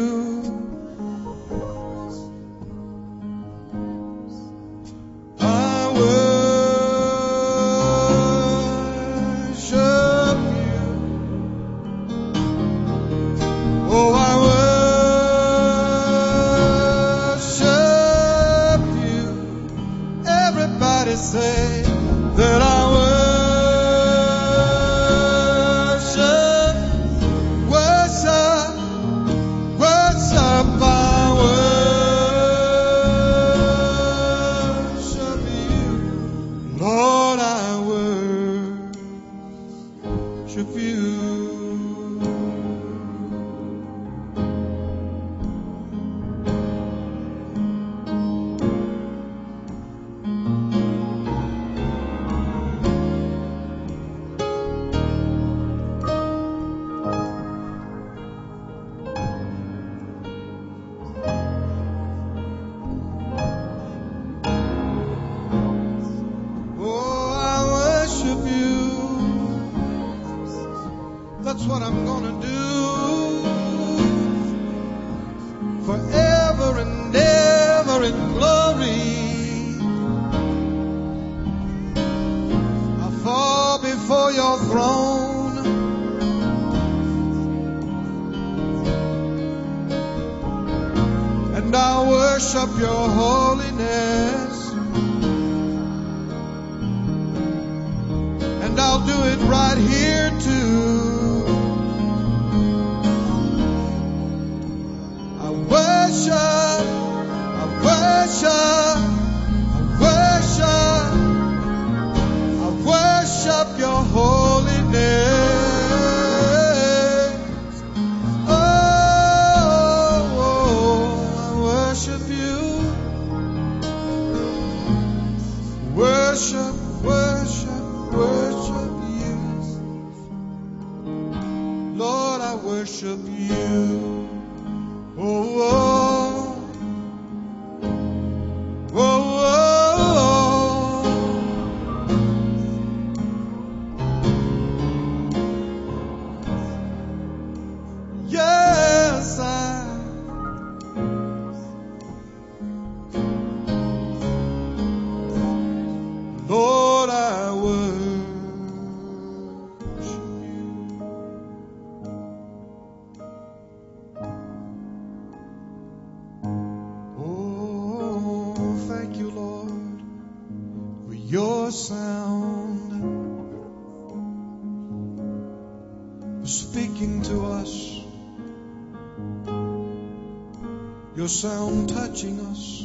sound touching us,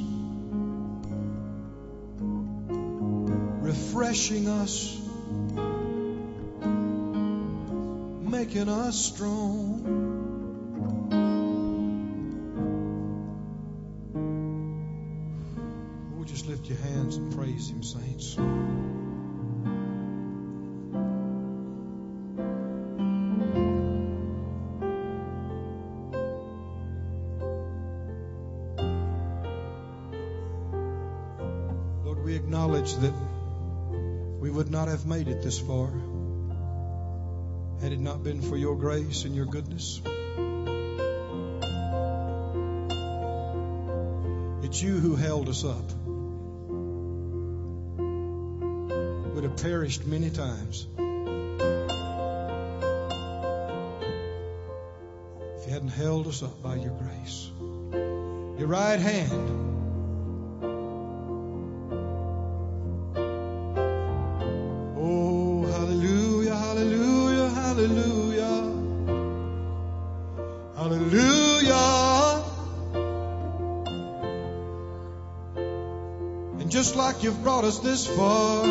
refreshing us, making us strong. Oh, just lift your hands and praise Him, saints. that we would not have made it this far had it not been for your grace and your goodness. It's you who held us up. Would have perished many times. If you hadn't held us up by your grace. Your right hand you've brought us this far.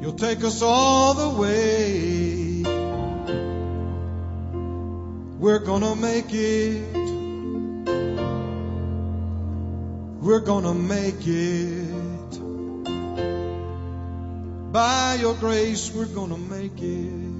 You'll take us all the way. We're gonna make it. We're gonna make it. By your grace, we're gonna make it.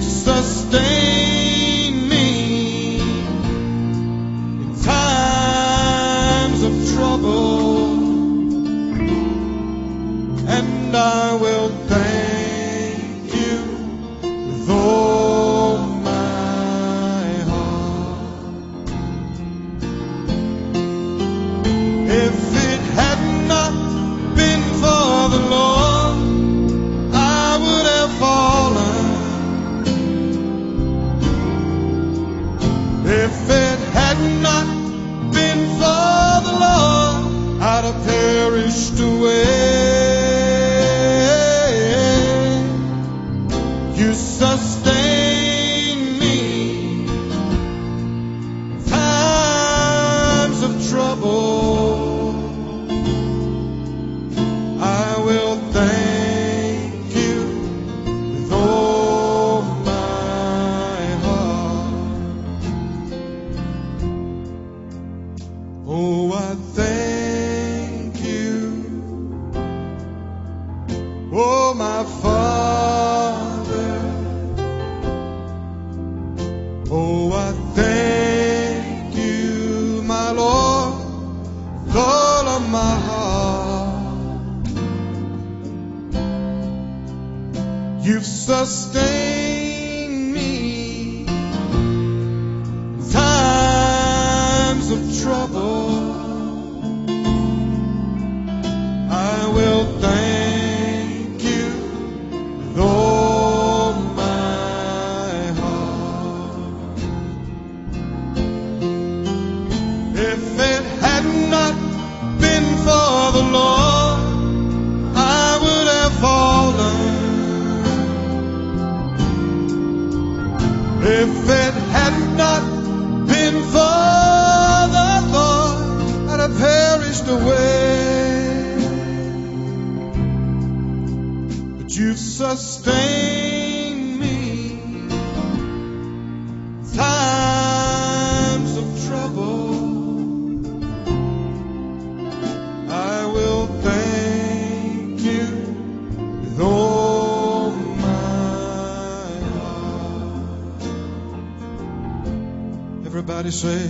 Jesus. amanecer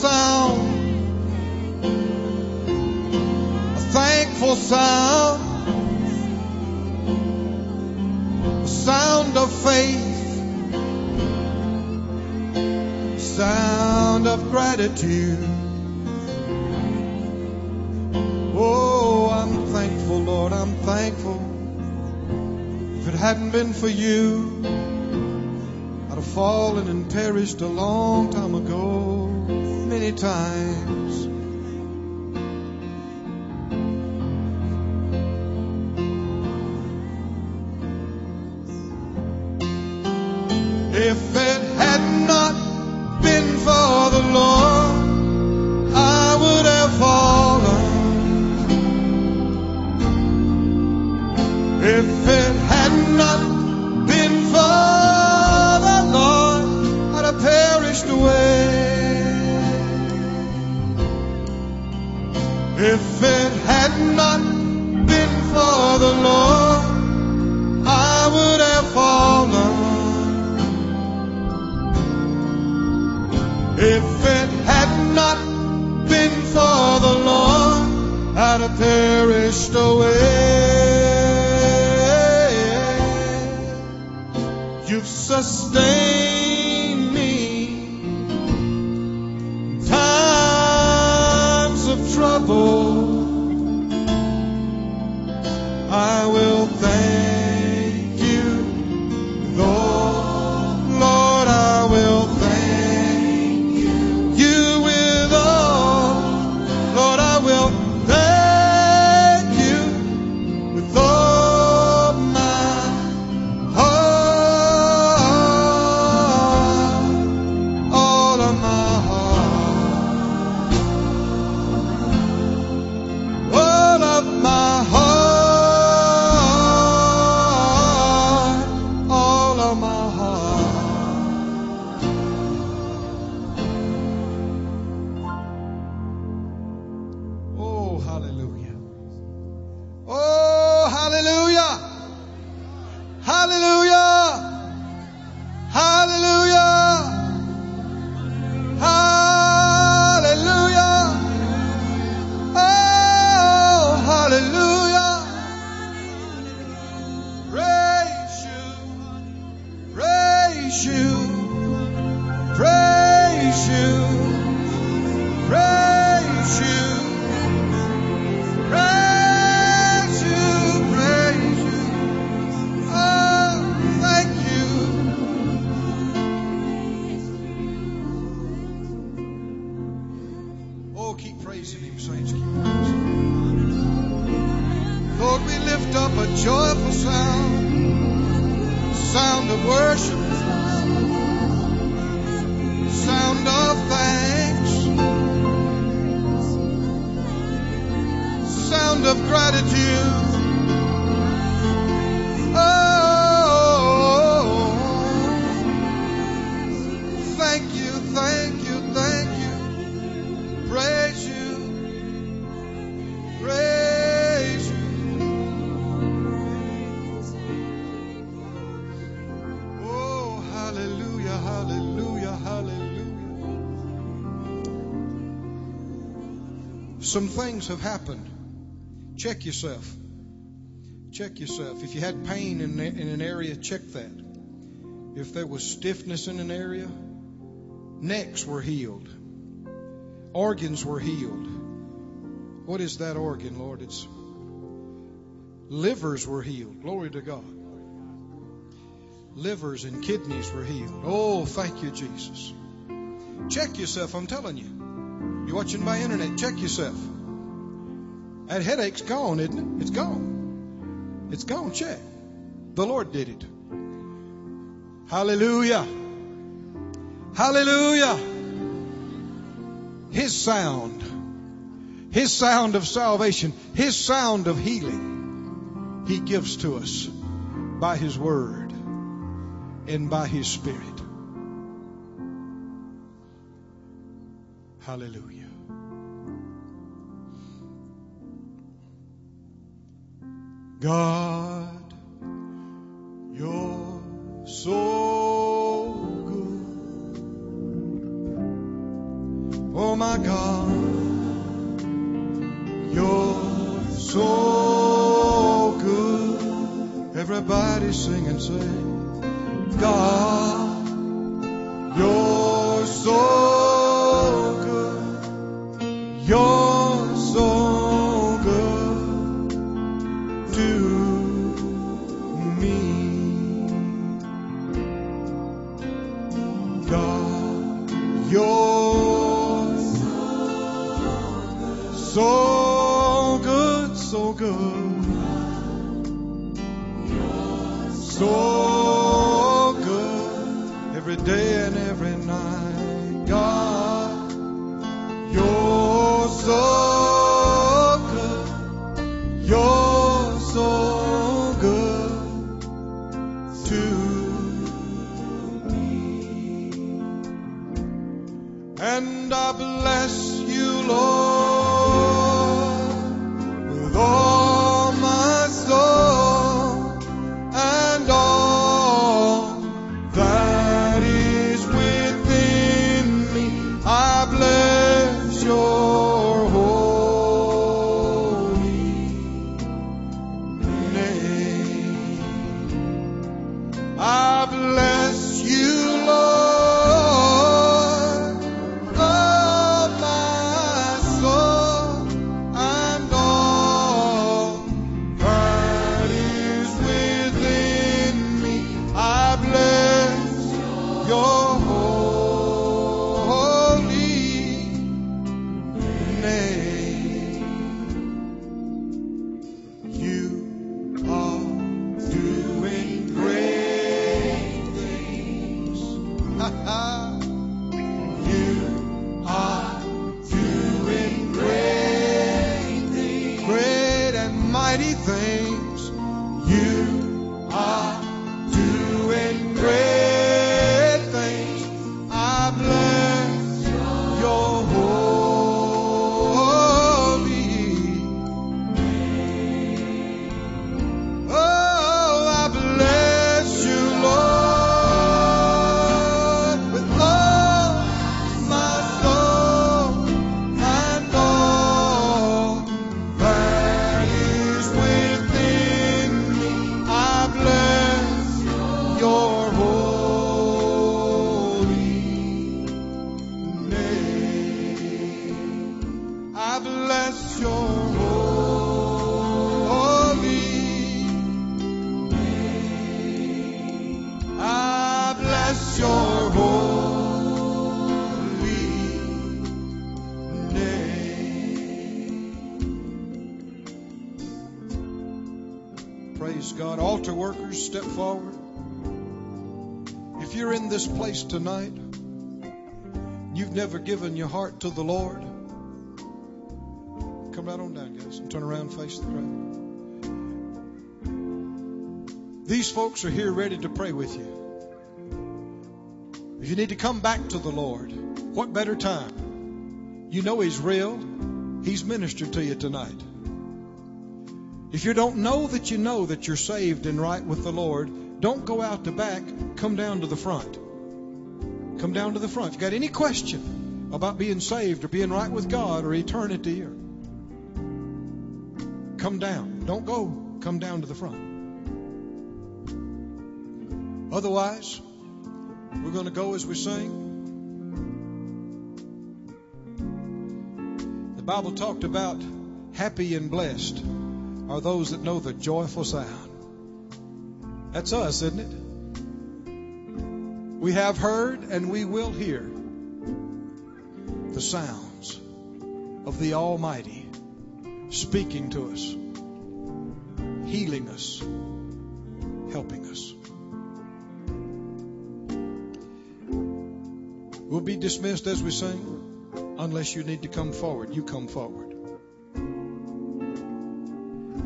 sound, a thankful sound, a sound of faith, a sound of gratitude. Oh, I'm thankful, Lord, I'm thankful. If it hadn't been for you, I'd have fallen and perished a long time ago times. Some things have happened. Check yourself. Check yourself. If you had pain in, in an area, check that. If there was stiffness in an area, necks were healed, organs were healed. What is that organ, Lord? It's livers were healed. Glory to God. Livers and kidneys were healed. Oh, thank you, Jesus. Check yourself, I'm telling you. You're watching by internet, check yourself. That headache's gone, isn't it? It's gone. It's gone. Check. The Lord did it. Hallelujah. Hallelujah. His sound, His sound of salvation, His sound of healing, He gives to us by His Word and by His Spirit. Hallelujah. God, you're so good. Oh my God, you're so good. Everybody sing and say, God, you're so. You're so good to me. God, you're so good, so good. So good every day And I bless you, Lord, tonight, you've never given your heart to the Lord, come right on down, guys, and turn around and face the crowd. These folks are here ready to pray with you. If you need to come back to the Lord, what better time? You know He's real. He's ministered to you tonight. If you don't know that you know that you're saved and right with the Lord, don't go out the back. Come down to the front. Come down to the front. If you got any question about being saved or being right with God or eternity, or come down. Don't go. Come down to the front. Otherwise, we're going to go as we sing. The Bible talked about happy and blessed are those that know the joyful sound. That's us, isn't it? We have heard and we will hear the sounds of the Almighty speaking to us, healing us, helping us. We'll be dismissed as we sing, unless you need to come forward. You come forward.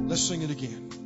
Let's sing it again.